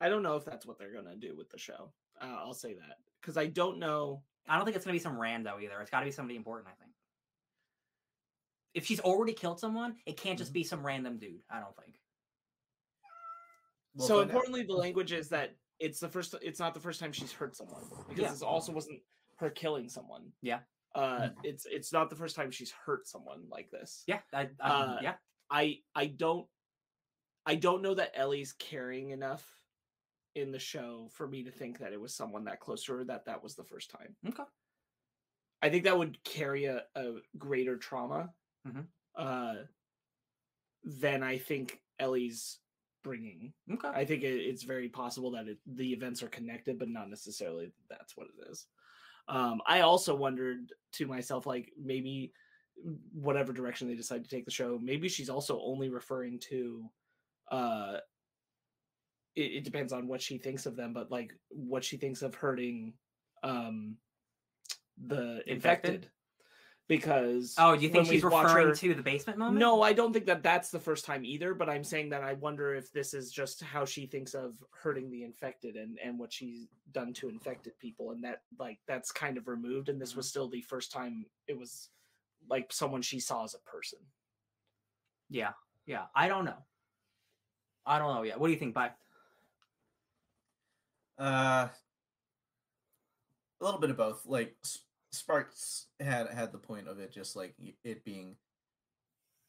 i don't know if that's what they're gonna do with the show uh, i'll say that because i don't know I don't think it's gonna be some rando either. It's got to be somebody important. I think. If she's already killed someone, it can't just Mhm. be some random dude. I don't think. we'll so find out. importantly, the language is that it's the first. It's not the first time she's hurt someone because Yeah. this also wasn't her killing someone. Yeah. Uh, Mm. it's it's not the first time she's hurt someone like this. Yeah, I, I, Uh, yeah. I I don't I don't know that Ellie's caring enough in the show for me to think that it was someone that close to her that that was the first time. Okay. I think that would carry a, a greater trauma Mhm. uh, than I think Ellie's bringing. Okay. I think it, it's very possible that it, the events are connected, but not necessarily that's what it is. Um, I also wondered to myself, like maybe whatever direction they decide to take the show, maybe she's also only referring to. Uh, it, it depends on what she thinks of them, but like what she thinks of hurting, um, the Infected? infected. Because oh, do you think she's we referring her- to the basement moment? no, I don't think that that's the first time either. But I'm saying that I wonder if this is just how she thinks of hurting the infected and and what she's done to infected people, and that like that's kind of removed. And this was still the first time it was like someone she saw as a person. Yeah, yeah. I don't know. I don't know yet. What do you think, Phai? Uh, a little bit of both. Like S- Sparkz had had the point of it, just like it being,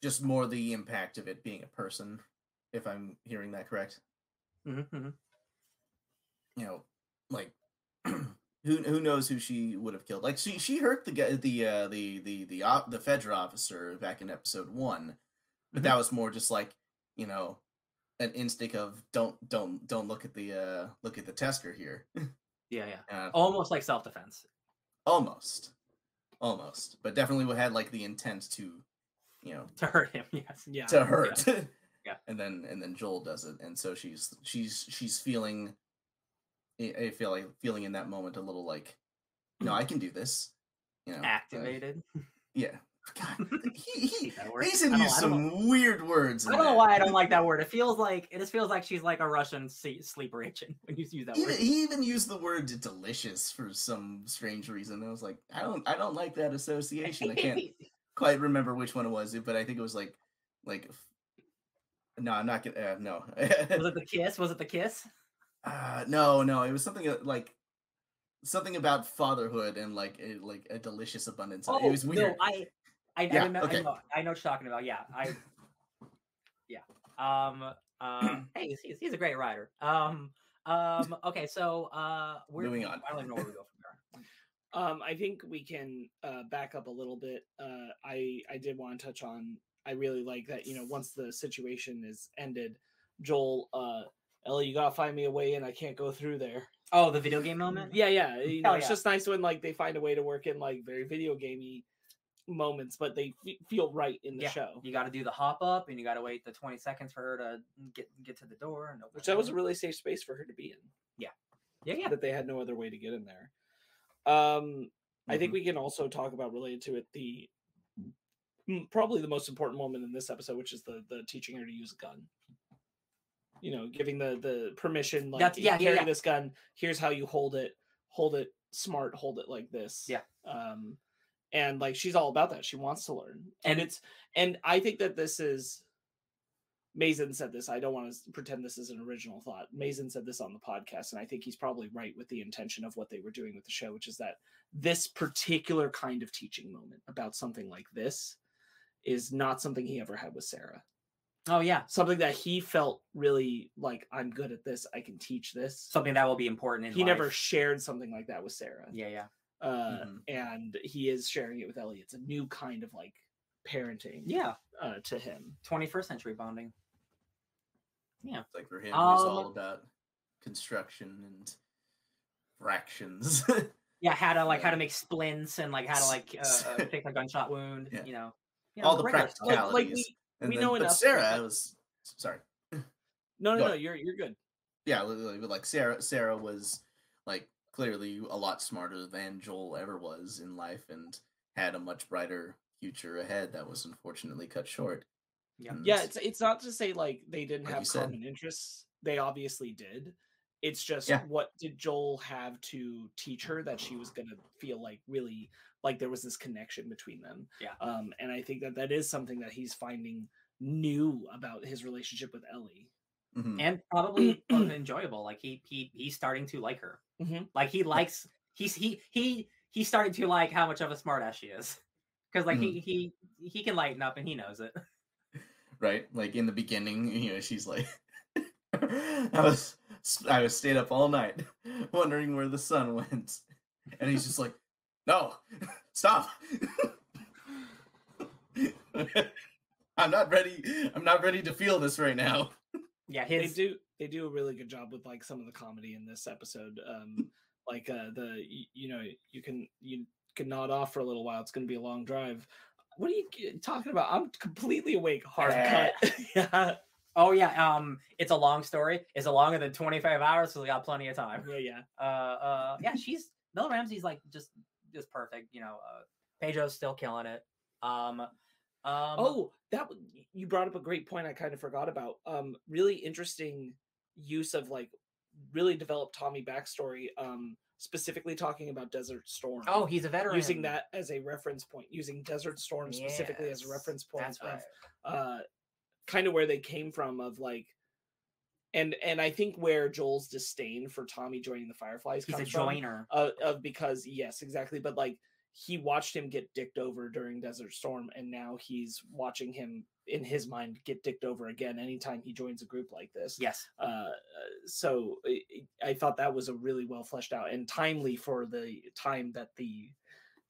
just more the impact of it being a person. If I'm hearing that correct, Mm-hmm, you know, like who who knows who she would have killed? Like she she hurt the guy the uh the the the op- the Fedra officer back in episode one, but Mhm. that was more just like you know an instinct of don't don't don't look at the uh look at the tester here. Yeah, yeah. Uh, Almost like self defense. Almost. Almost. But definitely we had like the intent to, you know, To hurt him, yes. Yeah, to hurt. Yeah. And then and then Joel does it. And so she's she's she's feeling I feel like feeling in that moment a little like, no, I can do this. You know. uh, Activated. yeah. God, he, he. Mazin used I don't know- some weird words. I don't know why I don't like that word. It feels like it just feels like she's like a Russian sleeper agent when you use that He, word. he even used the word delicious for some strange reason. I was like, I don't I don't like that association. I can't quite remember which one it was, but I think it was like, like, no, I'm not gonna, uh, no, Was it the kiss? Was it the kiss? uh, no, no, it was something uh, like something about fatherhood and like a, like a delicious abundance. it was weird. Oh, No, I, I, Yeah, I, remember, okay. I, know, I know what you're talking about. Yeah, I, yeah. Um, uh, hey, he's, he's, he's a great writer. Um, um, okay, so uh, we're Moving on. I don't even know where we go from there. Um, I think we can uh, back up a little bit. Uh, I I did want to touch on. I really like that. You know, once the situation is ended, Joel, uh, Ellie, you gotta find me a way in. I can't go through there. Oh, the video game moment. Yeah, yeah. You know, Hell it's yeah. just nice when like they find a way to work in like very video gamey moments, but they fe- feel right in the Yeah, show. You got to do the hop up, and you got to wait the 20 seconds for her to get get to the door. And Which that was a really safe space for her to be in. yeah, yeah. yeah. That they had no other way to get in there. Um, I Mm-hmm. think we can also talk about related to it the probably the most important moment in this episode, which is the the teaching her to use a gun. You know, giving the the permission, like That's- yeah, carry yeah. this gun. Here's how you hold it. Hold it smart. Hold it like this. Yeah. Um, and like she's all about that. She wants to learn, and it's and I think that this is. Mazin said this. I don't want to pretend this is an original thought. Mazin said this on the podcast, and I think he's probably right with the intention of what they were doing with the show, which is that this particular kind of teaching moment about something like this is not something he ever had with Sarah. Oh yeah, Something that he felt really like, I'm good at this. I can teach this. something that will be important in he never shared something like that with Sarah. Yeah, yeah. Uh, Mhm. And he is sharing it with Ellie. It's a new kind of like parenting Yeah, uh, to him. 21st century bonding. Yeah. It's like for him, it was all Um, about construction and fractions. Yeah, how to like how to make splints and like how to like uh, uh, fix a gunshot wound. Yeah. You know, you All the regular stuff. Like, practicalities. like we, and we then, know but enough Sarah about- was sorry. no, Go no, no, you're you're good. yeah, li- li- like Sarah. Sarah was like clearly a lot smarter than Joel ever was in life, and had a much brighter future ahead that was unfortunately cut short. Yeah. And- Yeah, it's it's not to say like they didn't Like have said. common interests. They obviously did. It's just Yeah. what did Joel have to teach her that she was gonna feel like really like there was this connection between them. Yeah. Um, and I think that that is something that he's finding new about his relationship with Ellie. Mhm. and probably enjoyable. Like he he he's starting to like her. Mhm. Like he likes he's he he he's starting to like how much of a smartass she is. Because like he he he can lighten up and he knows it. right? Like in the beginning, you know, she's like, I was I was stayed up all night wondering where the sun went, and he's just like, no, stop. I'm not ready. I'm not ready to feel this right now. Yeah, they do they do a really good job with like some of the comedy in this episode um like uh the y- you know you can you can nod off for a little while it's going to be a long drive what are you talking about i'm completely awake hard cut yeah oh yeah um it's a long story. It's a longer than twenty five hours, so we got plenty of time. yeah yeah Uh uh yeah, she's Bella Ramsey's like just just perfect. You know, uh Pedro's still killing it. Um um oh that you brought up a great point i kind of forgot about um really interesting use of like really developed tommy backstory um specifically talking about desert storm oh he's a veteran using that as a reference point using desert storm specifically as a reference point That's of right. uh kind of where they came from of like and and I think where Joel's disdain for Tommy joining the Fireflies He's a comes from joiner. uh, of because yes exactly but like he watched him get dicked over during Desert Storm and now he's watching him in his mind get dicked over again anytime he joins a group like this Yes. uh so I, thought that was a really well fleshed out and timely for the time that the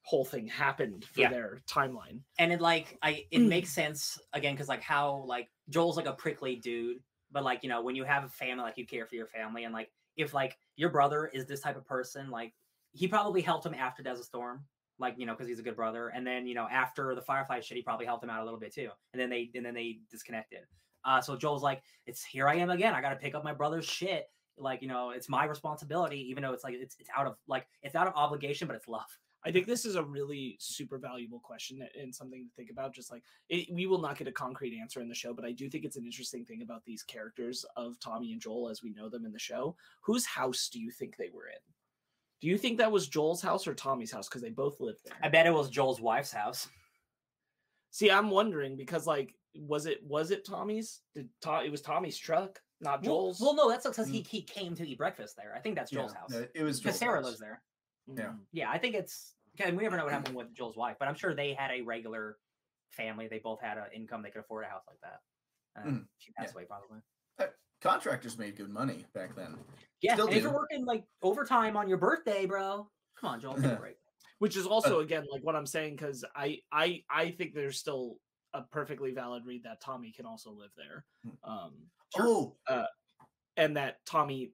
whole thing happened for Yeah. their timeline and it like i it makes sense again because like how like joel's like a prickly dude but like you know when you have a family like you care for your family and like if like your brother is this type of person like he probably helped him after desert storm like you know because he's a good brother and then you know after the firefly shit he probably helped him out a little bit too and then they and then they disconnected uh so joel's like it's here i am again i gotta pick up my brother's shit like you know it's my responsibility even though it's like it's, it's out of like it's out of obligation but it's love I think this is a really super valuable question and something to think about. Just like it, we will not get a concrete answer in the show, but I do think it's an interesting thing about these characters of Tommy and Joel as we know them in the show. Whose house do you think they were in? Do you think that was Joel's house or Tommy's house? Because they both lived there. i bet it was joel's wife's house See, I'm wondering because like, was it was it Tommy's? Did Tom? It was Tommy's truck, not Joel's. Well, no, that's because he he came to eat breakfast there. I think that's Joel's Yeah, house. no, It was Because Sarah house. lives there. yeah. Mm. Yeah, I think it's. Okay, we never know what happened with Joel's wife, but I'm sure they had a regular family. They both had an income. They could afford a house like that. Uh, Mhm, She passed away probably. Contractors made good money back then. Yeah, Still and if you're working like overtime on your birthday, bro, come on, Joel, take a break. which is also again like what i'm saying because i i i think there's still a perfectly valid read that tommy can also live there Hmm. um Oh, and that tommy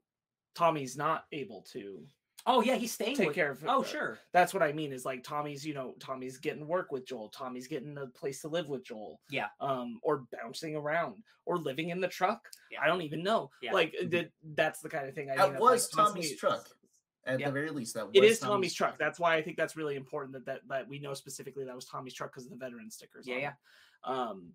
tommy's not able to Oh yeah, he's staying. take with, care of Oh uh, sure. that's what i mean is like tommy's you know tommy's getting work with joel tommy's getting a place to live with joel Yeah. um or bouncing around or living in the truck Yeah. i don't even know Yeah. like that that's the kind of thing i That was like, Tommy's truck. at Yep. the very least, that was It is Tommy's truck. That's why I think that's really important that that, that we know specifically that was Tommy's truck because of the veteran stickers. Yeah, on yeah. it. Um,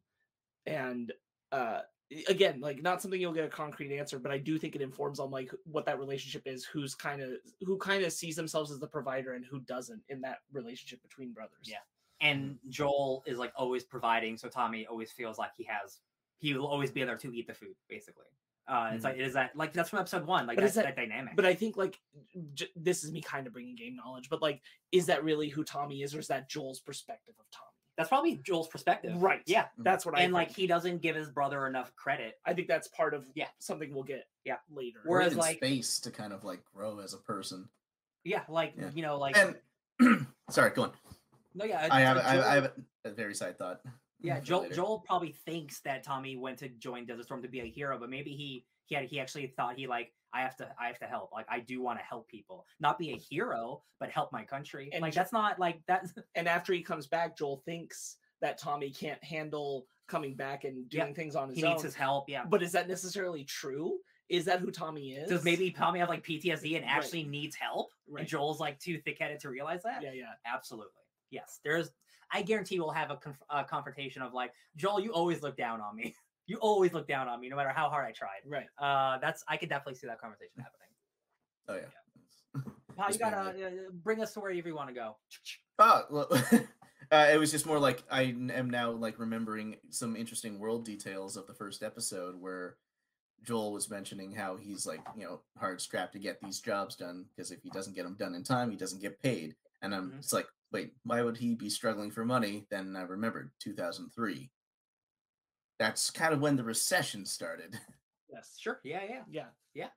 and uh, i- again, like not something you'll get a concrete answer, but I do think it informs on like what that relationship is. Who's kind of who kind of sees themselves as the provider and who doesn't in that relationship between brothers. Yeah. And Joel is like always providing, so Tommy always feels like he has. He will always be there to eat the food, basically. Uh, it's like is that like that's from episode one, like that's that, that- dynamic. But I think like j- this is me kind of bringing game knowledge, but like, is that really who Tommy is, or is that Joel's perspective of Tommy? That's probably Joel's perspective, Right. Yeah, mm-hmm. That's what I and like he doesn't give his brother enough credit. I think that's part of Yeah. something we'll get Yeah. later. We're Whereas, in like- space to kind of like grow as a person. Yeah, like Yeah. you know, like And sorry, go on. no, yeah. I have, I have, Joel- I have a very side thought. Yeah, Joel. Joel probably thinks that Tommy went to join Desert Storm to be a hero, but maybe he he had he actually thought he like I have to I have to help. Like I do want to help people, not be a hero, but help my country. And like that's not like that. and after he comes back, Joel thinks that Tommy can't handle coming back and Yeah. doing things on his he own. needs his help. Yeah, But is that necessarily true? Is that who Tommy is? does maybe Tommy have like PTSD and Right. actually needs help? Right. And Joel's like too thick headed to realize that. Yeah, yeah. Absolutely. Yes. There's. I guarantee we'll have a conf- uh, confrontation of like Joel, you always look down on me. you always look down on me, no matter how hard I tried. Right. Uh, that's I could definitely see that conversation happening. Oh yeah. Paul, you gotta uh, bring us to wherever you want to go. Oh, well, uh, it was just more like I am now like remembering some interesting world details of the first episode where Joel was mentioning how he's like, you know, hard strapped to get these jobs done because if he doesn't get them done in time, he doesn't get paid. And I'm Mhm. it's like, wait, why would he be struggling for money? Then I uh, remembered 2003. That's kind of when the recession started. Yes. Sure. Yeah. Yeah. Yeah. Yeah.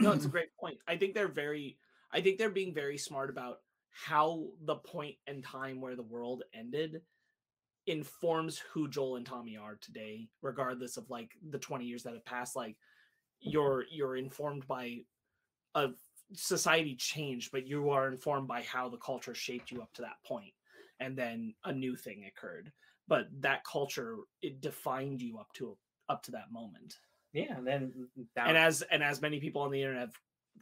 No, it's a great point. I think they're very I think they're being very smart about how the point and time where the world ended informs who Joel and Tommy are today, regardless of like the 20 years that have passed. Like you're you're informed by a society changed, but you are informed by how the culture shaped you up to that point. And then a new thing occurred. But that culture it defined you up to up to that moment Yeah. And then mm, mm, down, and as and as many people on the internet have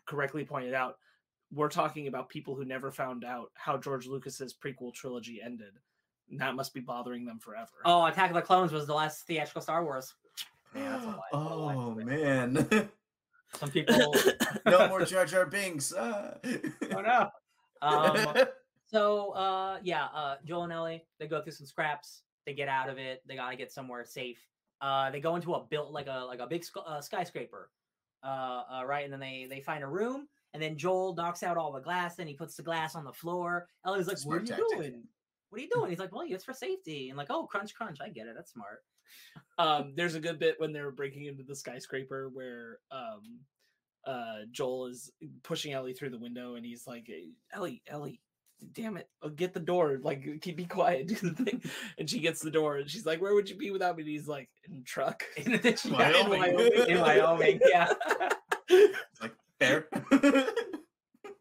correctly pointed out we're talking about people who never found out how george lucas's prequel trilogy ended that must be bothering them forever oh, Attack of the Clones was the last theatrical Star Wars. Yeah, that's a lie. What oh man. Some people. no more Jar Jar Binks. Ah. oh no. Um, so uh, yeah, uh, Joel and Ellie they go through some scraps. They get out of it. They gotta get somewhere safe. Uh, they go into a built like a like a big uh, skyscraper, uh, uh, right? And then they they find a room. And then Joel knocks out all the glass. And he puts the glass on the floor. Ellie's like, "What are you tactic. doing? What are you doing?" He's like, "Well, it's for safety." And like, "Oh, crunch, crunch. I get it. That's smart." Um there's a good bit when they're breaking into the skyscraper where um uh joel is pushing ellie through the window and he's like ellie ellie damn it uh, get the door like keep be quiet do the thing and she gets the door and she's like where would you be without me and he's like in a truck In addition, Yeah, in Wyoming. Wyoming. in Wyoming, yeah. like fair.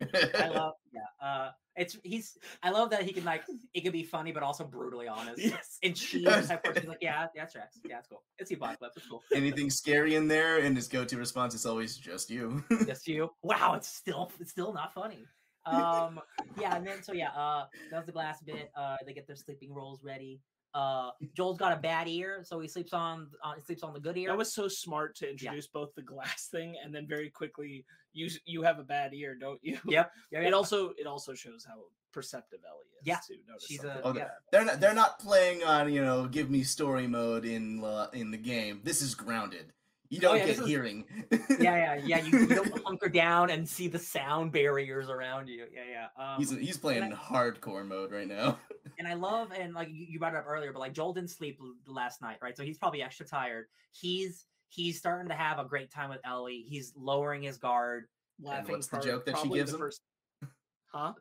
I love, yeah. Uh, it's he's. I love that he can like it can be funny, but also brutally honest. yes And she like, yeah, yeah, that's tracks. Yeah, it's cool. It's the apocalypse. It's cool. Anything scary in there, and his go-to response is always just you. Just you. Wow, it's still it's still not funny. Um, yeah, and then so yeah, uh, that was the glass bit. Uh, they get their sleeping rolls ready. Uh, Joel's got a bad ear, so he sleeps on uh, he sleeps on the good ear. That was so smart to introduce both the glass thing and then very quickly you you have a bad ear, don't you? Yep. Yeah, It yeah. also it also shows how perceptive Ellie is Yeah, too. Notice she's something a- Oh, like yeah. they're not. They're not playing on you know, give me story mode in uh, in the game. This is grounded. You don't Oh, yeah, get this is- hearing. yeah, yeah, yeah. You, you don't hunker down and see the sound barriers around you. Yeah, yeah. Um, He's he's playing I- hardcore mode right now. And I love and like you you brought it up earlier, but like Joel didn't sleep last night, right? So he's probably extra tired. He's he's starting to have a great time with Ellie. He's lowering his guard. Laughing what's the joke that she gives the him? first- Huh?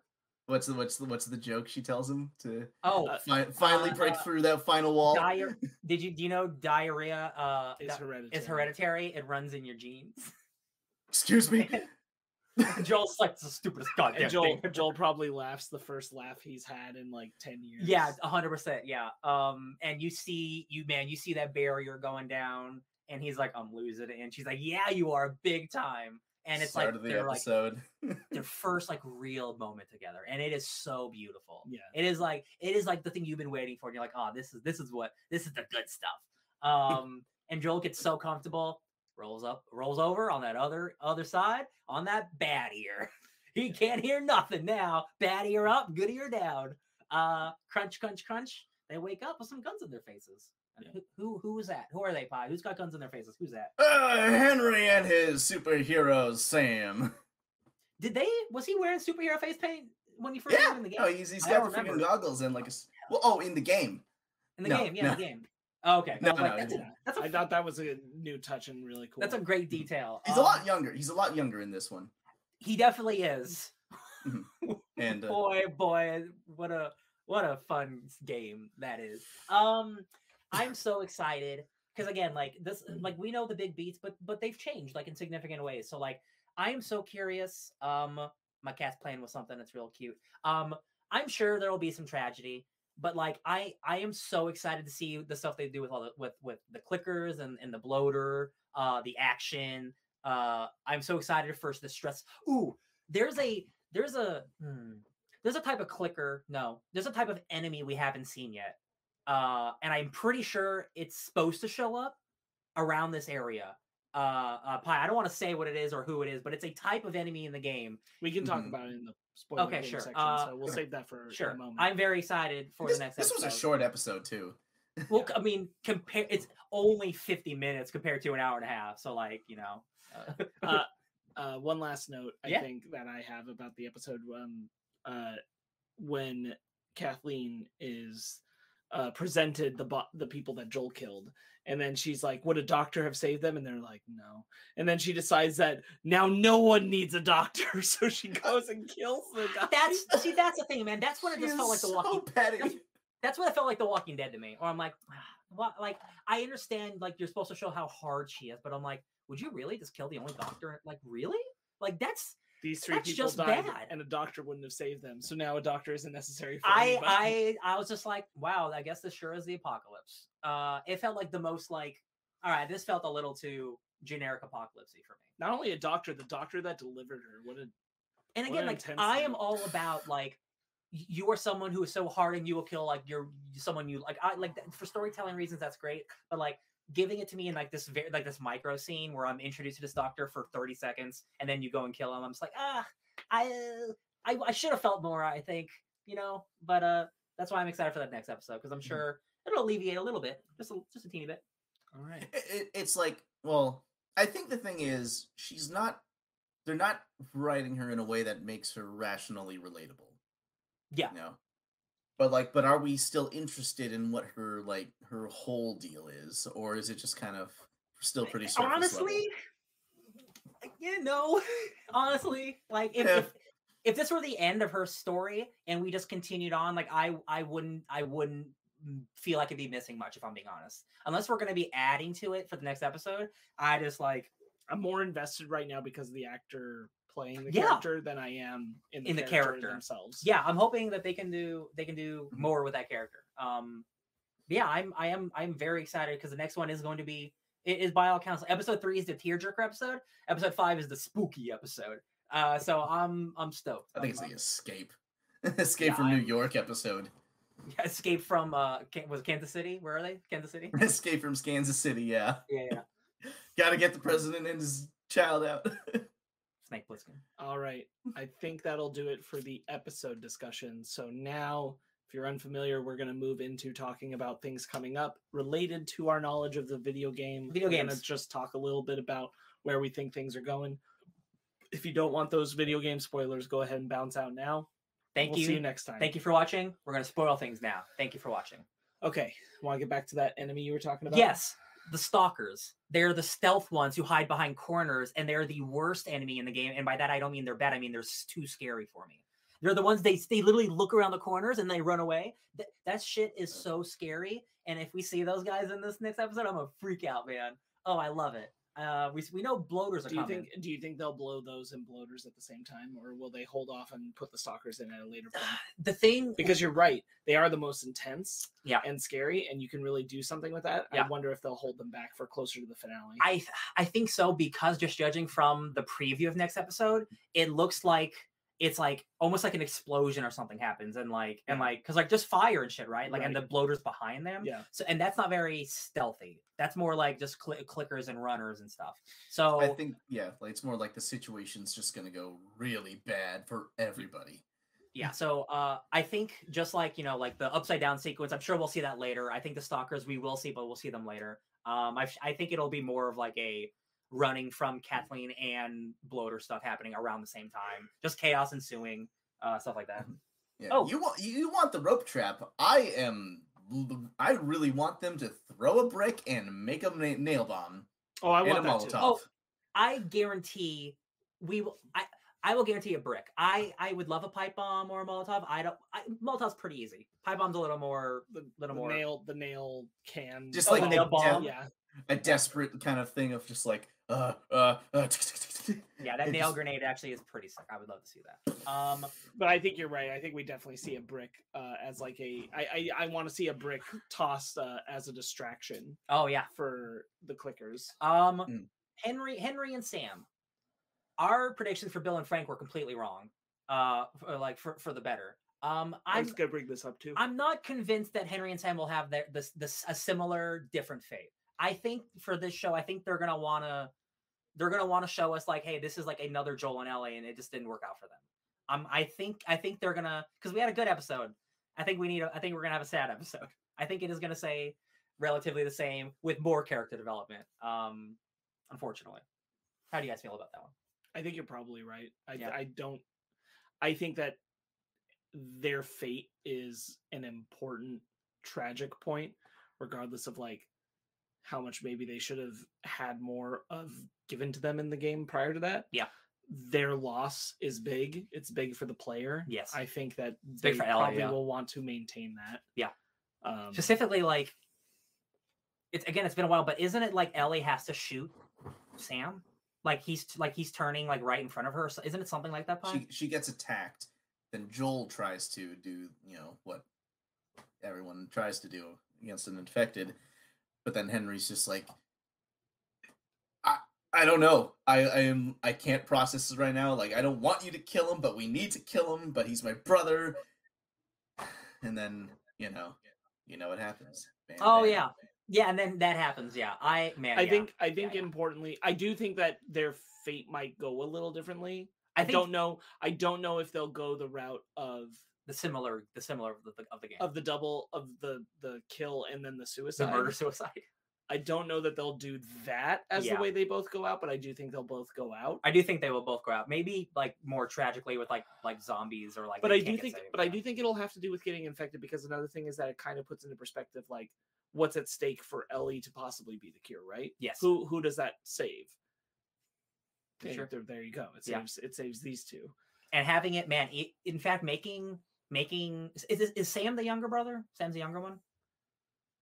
What's the what's the what's the joke she tells him to Oh, Uh, fi- finally break uh, through that final wall? diar- did you do you know diarrhea uh It's di- hereditary. is hereditary? It runs in your genes. Excuse me. Joel's like the stupidest goddamn And Joel thing. Joel probably laughs the first laugh he's had in like ten years. Yeah, a hundred percent. Yeah. Um, and you see you man, you see that barrier going down, and he's like, I'm losing it. And she's like, Yeah, you are big time. And it's Start like of the they're like episode. their first like real moment together. And it is so beautiful. Yeah. It is like it is like the thing you've been waiting for. And you're like, oh, this is this is what this is the good stuff. Um, and Joel gets so comfortable, rolls up, rolls over on that other other side on that bad ear. he can't hear nothing now. Bad ear up, good ear down. Uh, crunch, crunch, crunch. They wake up with some guns in their faces. Yeah. who, who who is that? Who are they, Phai? Who's got guns in their faces? Who's that? Uh, Henry and his superheroes, Sam. Did they? Was he wearing superhero face paint when he first Yeah. got in the game? Oh, he's, he's got the freaking goggles and like a. s- Well, oh, in the game. in the no, game, yeah, in the game. Oh, okay. No, I like, no, that's, no. a, that's, a, I thought that was a new touch and really cool. that's a great detail. He's a Um, lot younger. He's a lot younger in this one. He definitely is. And uh, boy, boy, what a what a fun game that is. Um, I'm so excited because again, like this, like we know the big beats, but but they've changed like in significant ways. So like, I am so curious. Um, my cat's playing with something that's real cute. Um, I'm sure there will be some tragedy, but like I I am so excited to see the stuff they do with all the with with the clickers and and the bloater, uh, the action. Uh, I'm so excited for the stress. Ooh, there's a there's a hmm, there's a type of clicker. No, there's a type of enemy we haven't seen yet. Uh, and I'm pretty sure it's supposed to show up around this area. Uh, uh Phai, I don't want to say what it is or who it is, but it's a type of enemy in the game. we can talk Mhm. about it in the spoiler Okay, sure. section, Uh, so we'll okay. save that for Sure, a moment. I'm very excited for this, the next. this was a short episode too. Well, I mean, compare it's only 50 minutes compared to an hour and a half. So like, you know, uh, uh, uh, one last note I Yeah. think that I have about the episode um, uh, when Kathleen is uh, presented the bo- the people that Joel killed, and then she's like, "Would a doctor have saved them?" And they're like, "No." And then she decides that now no one needs a doctor, so she goes and kills the doctor. that's see, that's the thing, man. That's what it just felt like the so Walking. petty. That's what it felt like The Walking Dead to me. Or I'm like, what? Like, I understand, like you're supposed to show how hard she is, but I'm like, would you really just kill the only doctor? Like, really? Like that's These three That's people died, bad. and a doctor wouldn't have saved them. So now a doctor isn't necessary. For I anybody. I I was just like, wow, I guess this sure is the apocalypse. Uh it felt like the most like all right, this felt a little too generic apocalypsey for me. not only a doctor, the doctor that delivered her. What a And again, like I am all about like you are someone who is so hard and you will kill like you're someone you like I like for storytelling reasons that's great, but like giving it to me in like this very like this micro scene where I'm introduced to this doctor for 30 seconds and then you go and kill him. I'm just like, ah, I uh, I, I should have felt more, I think, you know, but uh that's why I'm excited for that next episode because I'm Mhm. sure it'll alleviate a little bit, just a just a teeny bit. all right. It, it- it's like, well, I think the thing is, she's not. They're not writing her in a way that makes her rationally relatable. Yeah. You know, but like, but are we still interested in what her like her whole deal is, or is it just kind of still pretty surface level? honestly yeah no honestly like if, Yeah. if if this were the end of her story and we just continued on like i i wouldn't i wouldn't feel like it'd be missing much if i'm being honest unless we're going to be adding to it for the next episode i just like I'm more invested right now because of the actor playing the Yeah. character than I am in the, In the character, character. themselves. yeah i'm hoping that they can do they can do Mhm. more with that character um yeah i'm i am i'm very excited because the next one is going to be it is by all counts episode three is the tearjerker episode episode five is the spooky episode uh so i'm i'm stoked I think it's I'm- the escape, escape Yeah, from New I'm- York episode, Yeah, Escape from uh was Kansas City? Where are they? Kansas City? escape from Kansas City. Yeah, yeah, yeah. got to get the president and his child out. Snake Plissken. All right. I think that'll do it for the episode discussion. So now, if you're unfamiliar, we're going to move into talking about things coming up related to our knowledge of the video game. Video We're gonna just talk a little bit about where we think things are going. If you don't want those video game spoilers, go ahead and bounce out now. Thank we'll you. See you next time. Thank you for watching. We're gonna spoil things now. Thank you for watching. Okay. Want to get back to that enemy you were talking about? Yes, the stalkers. They're the stealth ones who hide behind corners, and they're the worst enemy in the game. And by that, I don't mean they're bad. I mean they're too scary for me. They're the ones they they literally look around the corners and they run away. That that shit is so scary. And if we see those guys in this next episode, I'm gonna freak out, man. Oh, I love it. Uh, we we know bloaters are Do you coming. think do you think they'll blow those and bloaters at the same time, or will they hold off and put the stalkers in at a later point? the thing because you're right they are the most intense Yeah. and scary and you can really do something with that Yeah. i wonder if they'll hold them back for closer to the finale I I think so because just judging from the preview of next episode, it looks like it's like almost like an explosion or something happens and like and like because like just fire and shit, right? Like and the bloaters behind them. yeah So and that's not very stealthy. That's more like just cli clickers and runners and stuff. So I think yeah, like it's more like the situation's just gonna go really bad for everybody. yeah so uh i think just like you know like the upside down sequence i'm sure we'll see that later i think the stalkers we will see but we'll see them later um i, I think it'll be more of like a running from kathleen and bloater stuff happening around the same time just chaos ensuing uh stuff like that Yeah, Oh. you want you want the rope trap. I am. I really want them to throw a brick and make a na- nail bomb oh i and a want that too Oh, i guarantee we will i I will guarantee a brick. I I would love a pipe bomb or a Molotov. I don't. I, Molotov's pretty easy. Pipe bomb's a little more, the, little the more. nail the nail can Just Oh, like the a nail bomb? yeah a desperate kind of thing of just like uh uh, uh Yeah, that nail just- grenade actually is pretty sick. I would love to see that. Um, but i think you're right i think we definitely see a brick uh as like a i i, I want to see a brick tossed uh, as a distraction oh yeah. for the clickers Um, Mm. Henry, Henry, and Sam. Our predictions for Bill and Frank were completely wrong. Uh, for, like for for the better. Um, i I'm was gonna bring this up too I'm not convinced that Henry and Sam will have their this this a similar different fate. I think for this show, I think they're gonna wanna they're gonna want to show us like, hey, this is like another Joel and Ellie, and it just didn't work out for them. Um, I think I think they're gonna because we had a good episode. I think we need. A, I think we're gonna have a sad episode. I think it is gonna say relatively the same with more character development. Um, unfortunately, how do you guys feel about that one? I think you're probably right. I Yeah. I don't. I think that their fate is an important tragic point, regardless of like how much maybe they should have had more of given to them in the game prior to that. Yeah. Their loss is big. It's big for the player. Yes. I think that big they for Ellie, probably yeah. will want to maintain that. Yeah. Um, Specifically, like it's again, it's been a while, but isn't it like Ellie has to shoot Sam? Like he's like he's turning like right in front of her. So isn't it something like that? Phai? she she gets attacked. Then Joel tries to do you know what everyone tries to do against an infected, but then Henry's just like, I I don't know. I I am I can't process this right now. Like I don't want you to kill him, but we need to kill him. But he's my brother. And then you know, you know what happens. Bam, Oh, bam, yeah. bam. Yeah, and then that happens. Yeah, I man, I yeah. think I think yeah. importantly, I do think that their fate might go a little differently. I I, think don't know. I don't know if they'll go the route of the similar, the similar of the, of the game, of the double of the the kill and then the the suicide. murder suicide. I don't know that they'll do that as Yeah. the way they both go out, but I do think they'll both go out. I do think they will both go out. Maybe like more tragically with like like zombies or like. but I do think, but I do think it'll have to do with getting infected because another thing is that it kind of puts into perspective like what's at stake for Ellie to possibly be the cure, right? Yes. Who who does that save? Sure. there, there you go. It Yeah. saves it saves these two. and having it, man. It, in fact, making making is, is is Sam the younger brother? Sam's the younger one.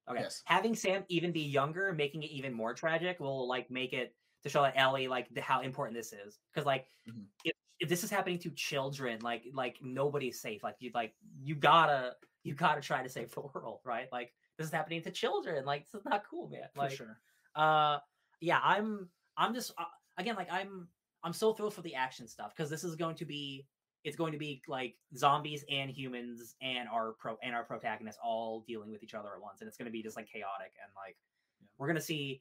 Okay. Yes. Having Sam even be younger, making it even more tragic, will like make it to show that Ellie like the, how important this is. Because like, Mhm. if if this is happening to children, like like nobody's safe. Like you like you gotta you gotta try to save the world, right? Like this is happening to children. Like this is not cool, man. For sure. uh yeah i'm i'm just uh, again like i'm i'm so thrilled for the action stuff because this is going to be it's going to be like zombies and humans and our pro and our protagonists all dealing with each other at once and it's going to be just like chaotic and like Yeah. we're going to see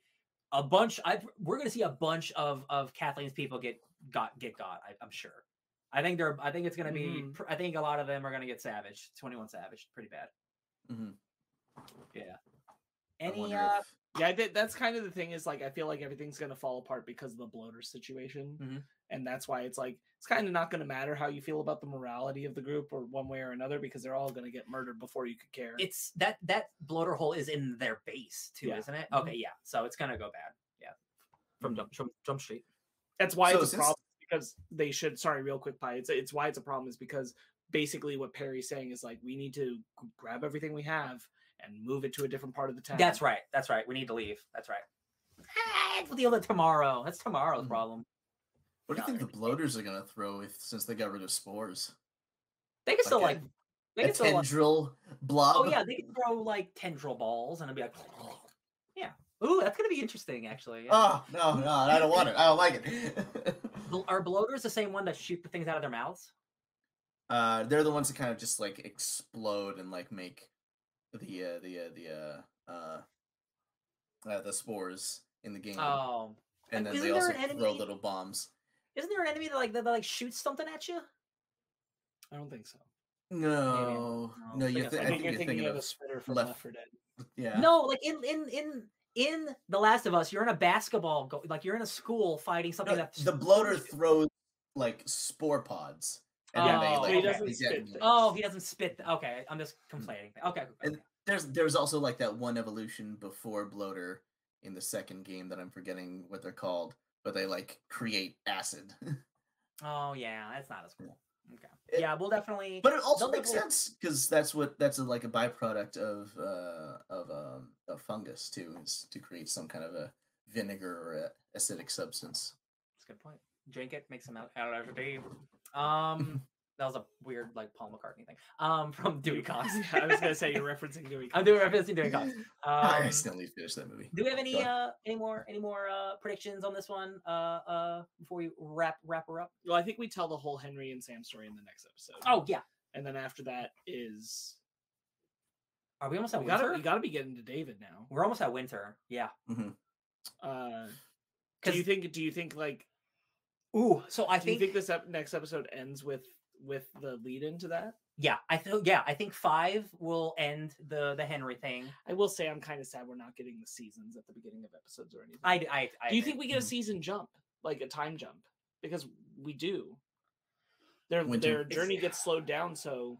a bunch i we're going to see a bunch of of kathleen's people get got get got I, i'm sure i think they're i think it's going to be Mhm. pr- i think a lot of them are going to get savage 21 savage pretty bad Mm-hmm. yeah any uh if- Yeah, think that's kind of the thing is like I feel like everything's gonna fall apart because of the bloater situation, Mhm. and that's why it's like it's kind of not gonna matter how you feel about the morality of the group or one way or another because they're all gonna get murdered before you could care. it's that that bloater hole is in their base too, Yeah. isn't it? Mhm. Okay, yeah. So it's gonna go bad. Yeah. From Mhm. Jump Jump Street. that's why So it's a problem because they should. Sorry, real quick, Phai. It's it's why it's a problem is because basically what Perry's saying is like we need to grab everything we have and move it to a different part of the town. That's right. That's right. We need to leave. That's right. Ah, We'll deal with it tomorrow. That's tomorrow's Mhm. problem. What do you think the Yeah. bloaters are gonna throw if since they got rid of spores? They can still Like like they A can still like, tendril blob. Oh yeah, they can throw like tendril balls and it'll be like Yeah. Ooh, that's gonna be interesting actually. Yeah. Oh no, no, I don't want it. I don't like it. Are bloaters the same one that shoot the things out of their mouths? uh, they're the ones that kind of just like explode and like make the uh, the uh, the uh, uh, uh, the spores in the game, Oh. and then isn't they there also an throw little bombs. Isn't there an enemy that like that, that like shoots something at you? I don't think so. No, No, no, you. think Th- I I I think think you're you're thinking thinking of a spitter from Left- Left 4 Dead. yeah. No, like in in in in The Last of Us, you're in a basketball go- like you're in a school fighting No, something that the bloater throws like spore pods, and then they Oh, like he doesn't spit detonate. them. Oh, he doesn't spit. th- Okay, I'm just complaining. Okay. okay. And- There's there's also like that one evolution before bloater in the second game that I'm forgetting what they're called, but they like create acid. Oh yeah, that's not as cool. Okay. It- yeah, we'll definitely. but it also makes definitely- sense because that's what that's a, like a byproduct of uh of um of fungus too, is to create some kind of a vinegar or a acidic substance. That's a good point. Drink it, make some out out of it. Um, that was a weird like Paul McCartney thing. Um, from Dewey Cox. Yeah, I was gonna say you're referencing Dewey. I'm doing referencing Dewey Cox. I Um, accidentally finished that movie. do we have any uh any more any more uh predictions on this one uh uh before we wrap wrap her up? Well, I think we tell the whole Henry and Sam story in the next episode. Oh yeah, and then after that is are we almost at we winter? gotta we gotta be getting to David now. We're almost at winter. Yeah. Uh, do 'Cause- you think? Do you think like Ooh, so I think Do you think, think this ep- next episode ends with with the lead into that? yeah, I think yeah, I think five will end the the Henry thing. I will say I'm kind of sad we're not getting the seasons at the beginning of episodes or anything. I I, I do you agree. think we get a Mhm. season jump, like a time jump? Because we do. Their Winter. their journey gets slowed down, so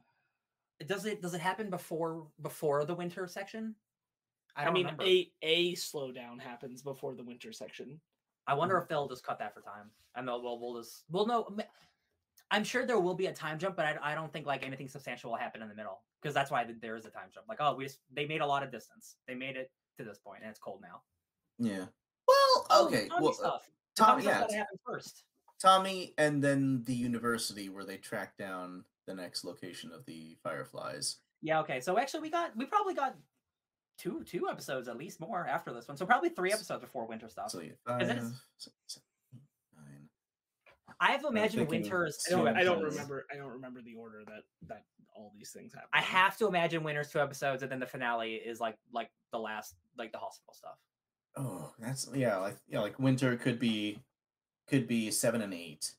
does it does it happen before before the winter section? I I, don't mean remember. a a slowdown happens before the winter section. I wonder if they'll just cut that for time. And they'll we'll, we'll just we'll know. I'm sure there will be a time jump, but I, I don't think like anything substantial will happen in the middle because that's why there is a time jump. Like, oh, we just they made a lot of distance. They made it to this point, and it's cold now. Yeah. Well, Oh, okay. Tommy well, stuff. Tom, Tommy yeah, gotta first. Tommy, and then the university where they track down the next location of the Fireflies. Yeah. Okay. So actually, we got we probably got two two episodes at least more after this one. So probably three episodes before winter stuff. So yeah, Is it- five, six, seven, eight, nine. I have to imagine thinking winter is I don't, I don't remember. I don't remember the order that that all these things happen. I have to imagine winter's two episodes, and then the finale is like like the last like the hospital stuff. Oh, that's yeah, like yeah, like winter could be could be seven and eight.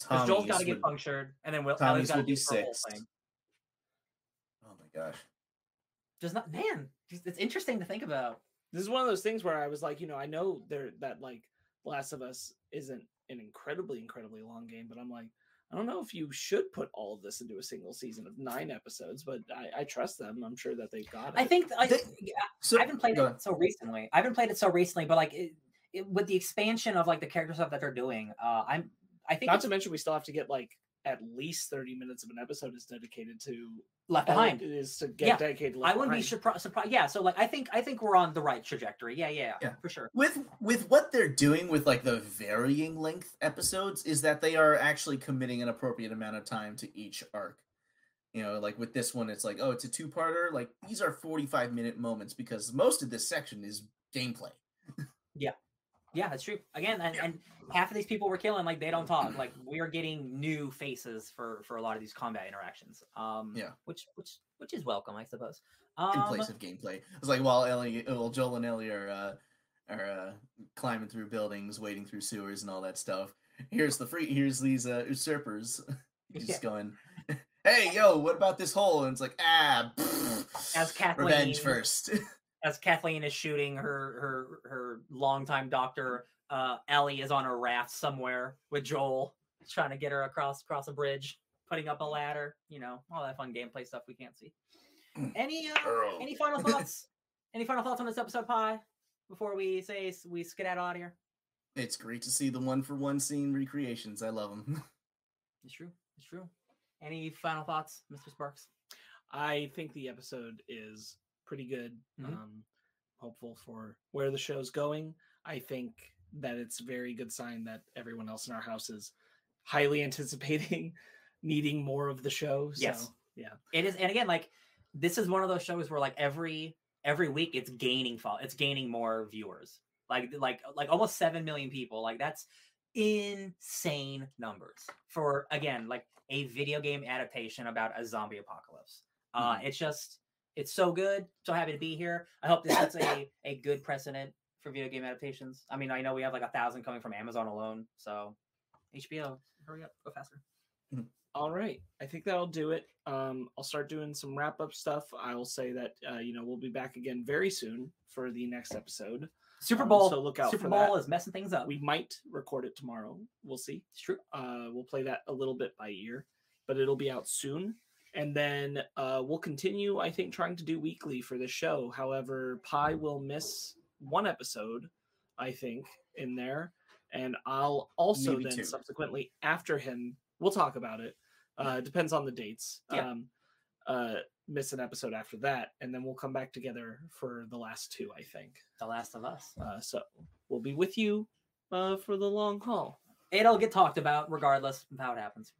Because Joel's got to get would- punctured, and then Will, Tommy's Ellie's got to will be do her whole sixth. thing. Oh my gosh. Just not, man. It's interesting to think about. This is one of those things where I was like, you know, I know there that like Last of Us isn't an incredibly, incredibly long game, but I'm like, I don't know if you should put all of this into a single season of nine episodes, but I, I trust them. I'm sure that they've got it. I think I, They- yeah, So I haven't played go it so recently. I haven't played it so recently, but like it, it, with the expansion of like the character stuff that they're doing, uh, I'm I think Not to mention, we still have to get like at least 30 minutes of an episode is dedicated to left Ellie- behind. It is to get Yeah, dedicated. To I wouldn't be surprised. Surprised. Yeah. So like I think I think we're on the right trajectory. Yeah. Yeah. Yeah. For sure. with with what they're doing with like the varying length episodes is that they are actually committing an appropriate amount of time to each arc. You know, like with this one, it's like, oh, it's a two-parter. Like these are 45 minute moments because most of this section is gameplay. Yeah, that's true. Again, and, Yeah. and half of these people we're killing, like they don't talk. Like we are getting new faces for for a lot of these combat interactions. Um, Yeah. which which which is welcome, I suppose. in Um, place of gameplay. It's like while Ellie, well, Joel and Ellie are uh, are uh, climbing through buildings, wading through sewers, and all that stuff. Here's the free. Here's these uh, usurpers, just Yeah. going, "Hey, yo, what about this hole?" And it's like, ah, As Kathleen, revenge first. as Kathleen is shooting her her her longtime doctor, uh, Ellie is on a raft somewhere with Joel, trying to get her across across a bridge, putting up a ladder. You know, all that fun gameplay stuff we can't see. Mm. Any uh, any final thoughts? any final thoughts on this episode, Phai? Before we say we skedaddle out of here. It's great to see the one for one scene recreations. I love them. It's true. It's true. Any final thoughts, Mr. Sparkz? I think the episode is pretty good. Mhm. Um, hopeful for where the show's going. I think that it's a very good sign that everyone else in our house is highly anticipating needing more of the show. So, Yes. yeah. It is, and again, like this is one of those shows where like every every week it's gaining fall, it's gaining more viewers. Like like like almost seven million people. Like that's insane numbers for again like a video game adaptation about a zombie apocalypse. Uh, it's just it's so good. So happy to be here. I hope this sets a a good precedent for video game adaptations. I mean, I know we have like a thousand coming from Amazon alone, so HBO, hurry up, go faster. All right. I think that'll do it. Um, I'll start doing some wrap up stuff. I will say that, uh, you know, we'll be back again very soon for the next episode. Super Um, Bowl, so look out Super for Bowl that. is messing things up. We might record it tomorrow. We'll see. it's true. Uh, we'll play that a little bit by ear, but it'll be out soon. And then uh, we'll continue, I think, trying to do weekly for the show. However, Phai will miss one episode, I think, in there. And I'll also Maybe then two. subsequently after him, we'll talk about it. Uh, depends on the dates. Yeah. Um, uh, miss an episode after that, and then we'll come back together for the last two, I think. The Last of Us. Uh, so we'll be with you uh, for the long haul. It'll get talked about regardless of how it happens.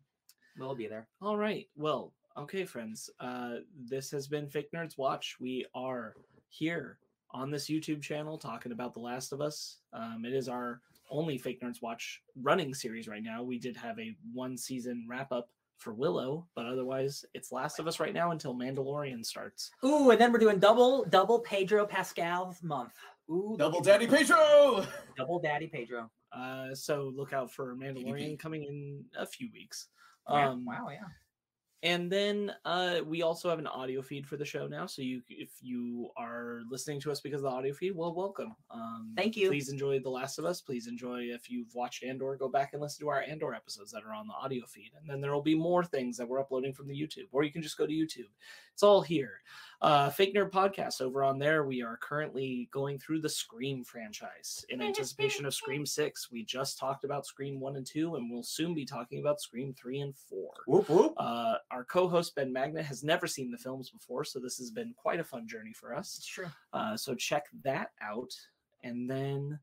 We'll be there. All right. Well, okay, friends. Uh, this has been Fake Nerds Watch. We are here on this YouTube channel talking about The Last of Us. Um, it is our only Fake Nerds Watch running series right now. We did have a one season wrap up for Willow, but otherwise it's Last of Us right now until Mandalorian starts. Ooh, and then we're doing double double Pedro Pascal's month. Ooh, Double Daddy. Pedro. double Daddy Pedro. Uh, so look out for Mandalorian PvP. coming in a few weeks. Yeah, Um, wow, yeah. And then uh, we also have an audio feed for the show now. So you, if you are listening to us because of the audio feed, well, welcome. Um, Thank you. Please enjoy The Last of Us. Please enjoy if you've watched Andor, go back and listen to our Andor episodes that are on the audio feed. And then there will be more things that we're uploading from the YouTube, or you can just go to YouTube. It's all here. Uh, Fake Nerd Podcast over on there. We are currently going through the Scream franchise in anticipation of Scream 6. We just talked about Scream 1 and 2, and we'll soon be talking about Scream 3 and 4. Whoop whoop. Uh, our co-host Ben Magnet has never seen the films before, so this has been quite a fun journey for us. It's true. Uh, so check that out, and then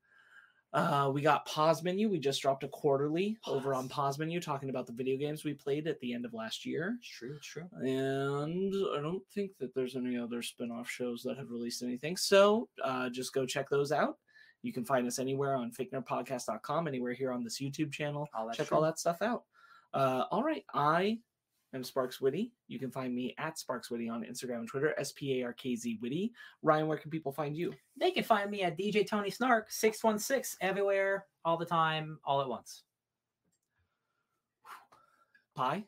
uh, we got Pause Menu. We just dropped a quarterly over on Pause Menu, talking about the video games we played at the end of last year. It's true. It's true. And I don't think that there's any other spin-off shows that have released anything. So uh, just go check those out. You can find us anywhere on fakenerdpodcast.com, anywhere here on this YouTube channel All check true. all that stuff out. Uh, all right, I am Sparkz Witty. You can find me at Sparkz Witty on Instagram and Twitter, S P A R K Z Witty. Ryan, where can people find you? They can find me at DJ Tony Snark six one six everywhere, all the time, all at once. Phai.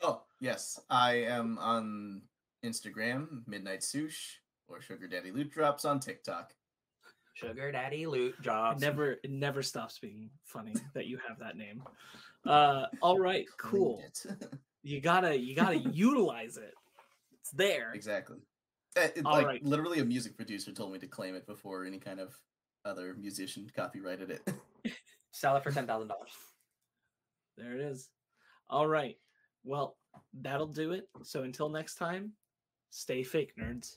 Oh, yes. I am on Instagram, Midnight Sush, or Sugar Daddy Loot Drops on TikTok. Sugar Daddy Loot It never, it never stops being funny that you have that name. Uh, all right, cool. It. You gotta, you gotta utilize it. It's there. exactly. Eh, it- like right. literally, a music producer told me to claim it before any kind of other musician copyrighted it. Sell it for ten thousand dollars. There it is. All right. Well, that'll do it. So until next time, stay fake, nerds.